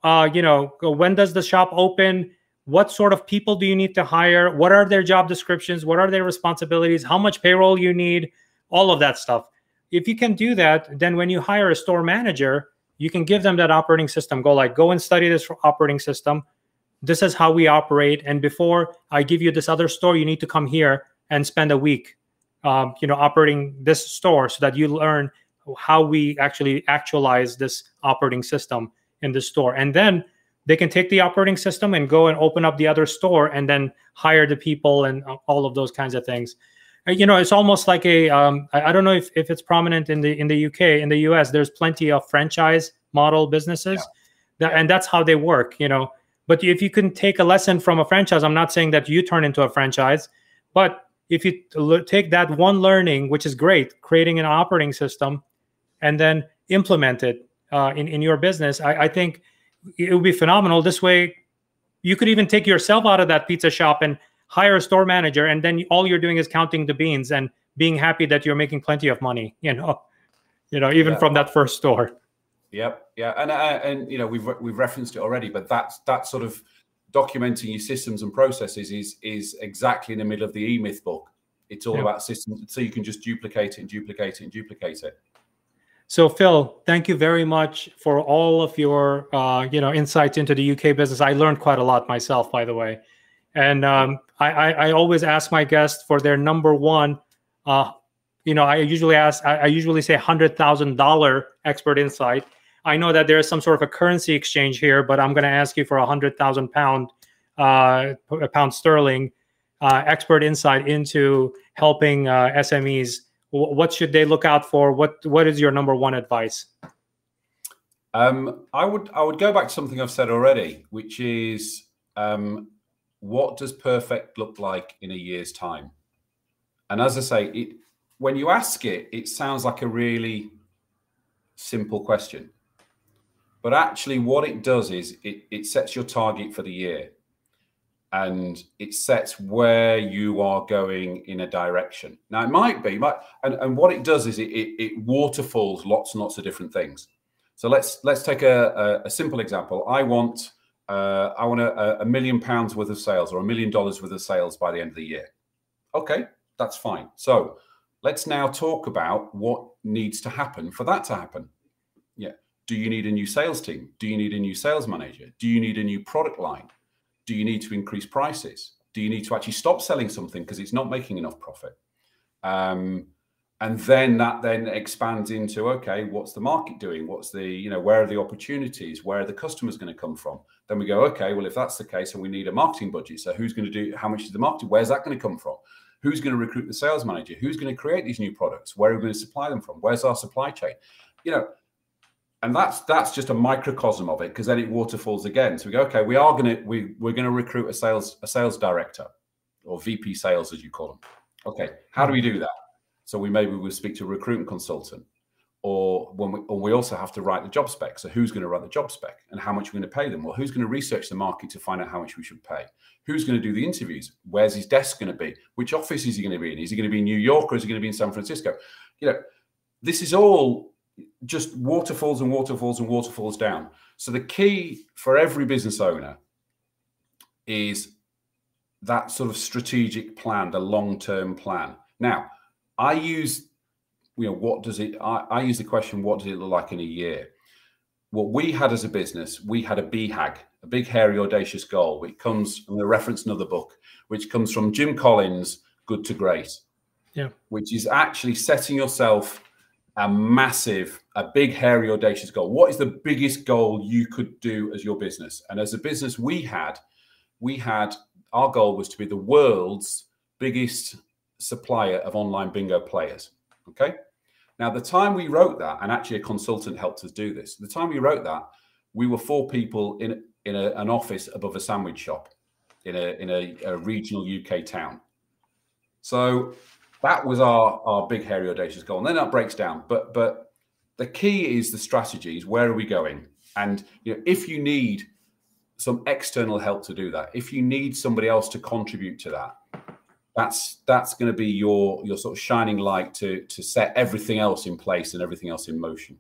Uh, you know when does the shop open? What sort of people do you need to hire? What are their job descriptions? What are their responsibilities? How much payroll you need? All of that stuff. If you can do that then when you hire a store manager you can give them that operating system. Go like go and study this operating system. This is how we operate. And before i give you this other store you need to come here and spend a week um, you know operating this store so that you learn how we actually actualize this operating system in the store. And then they can take the operating system and go and open up the other store and then hire the people and all of those kinds of things. You know it's almost like a um, I, I don't know if, if it's prominent in the in the uk in the us there's plenty of franchise model businesses yeah. that, and that's how they work you know. But if you can take a lesson from a franchise i'm not saying that you turn into a franchise but if you take that one learning, which is great, creating an operating system, and then implement it uh, in in your business, I, I think it would be phenomenal. This way, you could even take yourself out of that pizza shop and hire a store manager, and then all you're doing is counting the beans and being happy that you're making plenty of money. You know, you know, even yeah. from that first store. Yep, yeah, and uh, and you know we've we've referenced it already, but that's that sort of documenting your systems and processes is is exactly in the middle of the e-myth book. It's all yeah. about systems, so you can just duplicate it and duplicate it and duplicate it. So Phil, thank you very much for all of your uh, you know insights into the UK business. I learned quite a lot myself, by the way, and um, I, I, I, always ask my guests for their number one. Uh, you know, I usually ask, I, I usually say hundred thousand dollar expert insight I know that there is some sort of a currency exchange here, but I'm going to ask you for a hundred thousand pound, uh, pound sterling, uh, expert insight into helping uh, SMEs. What should they look out for? What What is your number one advice? Um, I would I would go back to something I've said already, which is um, what does perfect look like in a year's time? And as I say, it when you ask it, it sounds like a really simple question. But actually, what it does is it, it sets your target for the year and it sets where you are going in a direction. Now, it might be, might, and, and what it does is it, it, it, waterfalls lots and lots of different things. So let's let's take a, a, a simple example. I want uh, I want a, a million pounds worth of sales or a million dollars worth of sales by the end of the year. Okay, that's fine. So let's now talk about what needs to happen for that to happen. Yeah. Do you need a new sales team? Do you need a new sales manager? Do you need a new product line? Do you need to increase prices? Do you need to actually stop selling something because it's not making enough profit? Um, and then that then expands into okay, what's the market doing? What's the you know where are the opportunities? Where are the customers going to come from? Then we go okay, well if that's the case, and we need a marketing budget, so who's going to do? How much is the marketing? Where's that going to come from? Who's going to recruit the sales manager? Who's going to create these new products? Where are we going to supply them from? Where's our supply chain? You know, and that's that's just a microcosm of it because then it waterfalls again. So we go, okay, we are gonna we we're gonna recruit a sales a sales director or VP sales as you call them. Okay, how do we do that? So we maybe we'll speak to a recruitment consultant. or when we, or we also have to write the job spec. So who's going to write the job spec and how much we're going to pay them? Well, who's going to research the market to find out how much we should pay? Who's going to do the interviews? Where's his desk going to be? Which office is he going to be in? Is he going to be in New York or is he going to be in San Francisco? You know, this is all just waterfalls and waterfalls and waterfalls down. So the key for every business owner is that sort of strategic plan, the long-term plan. Now, I use you know, what does it, I, I use the question, what does it look like in a year? What we had as a business, we had a BHAG, a big, hairy, audacious goal, which comes, I'm going to reference another book, which comes from Jim Collins, Good to Great. Yeah. Which is actually setting yourself a massive, a big, hairy, audacious goal. What is the biggest goal you could do as your business? And as a business, we had, we had, our goal was to be the world's biggest supplier of online bingo players. Okay. Now, the time we wrote that, and actually a consultant helped us do this, the time we wrote that, we were four people in, in a, an office above a sandwich shop in a, in a, a regional UK town. So that was our, our big, hairy, audacious goal. And then that breaks down. But, but the key is the strategies. Where are we going? And you know, if you need some external help to do that, if you need somebody else to contribute to that, that's that's going to be your your sort of shining light to to set everything else in place and everything else in motion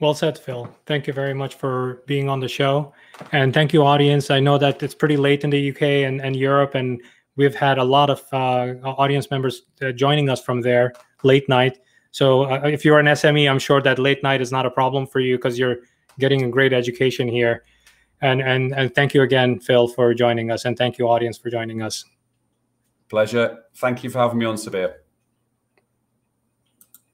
well said phil thank you very much for being on the show and thank you audience i know that it's pretty late in the uk and, and europe and we've had a lot of uh, audience members uh, joining us from there late night so uh, if you're an sme i'm sure that late night is not a problem for you because you're getting a great education here and and and thank you again phil for joining us and thank you audience for joining us Pleasure. Thank you for having me on, Sabir.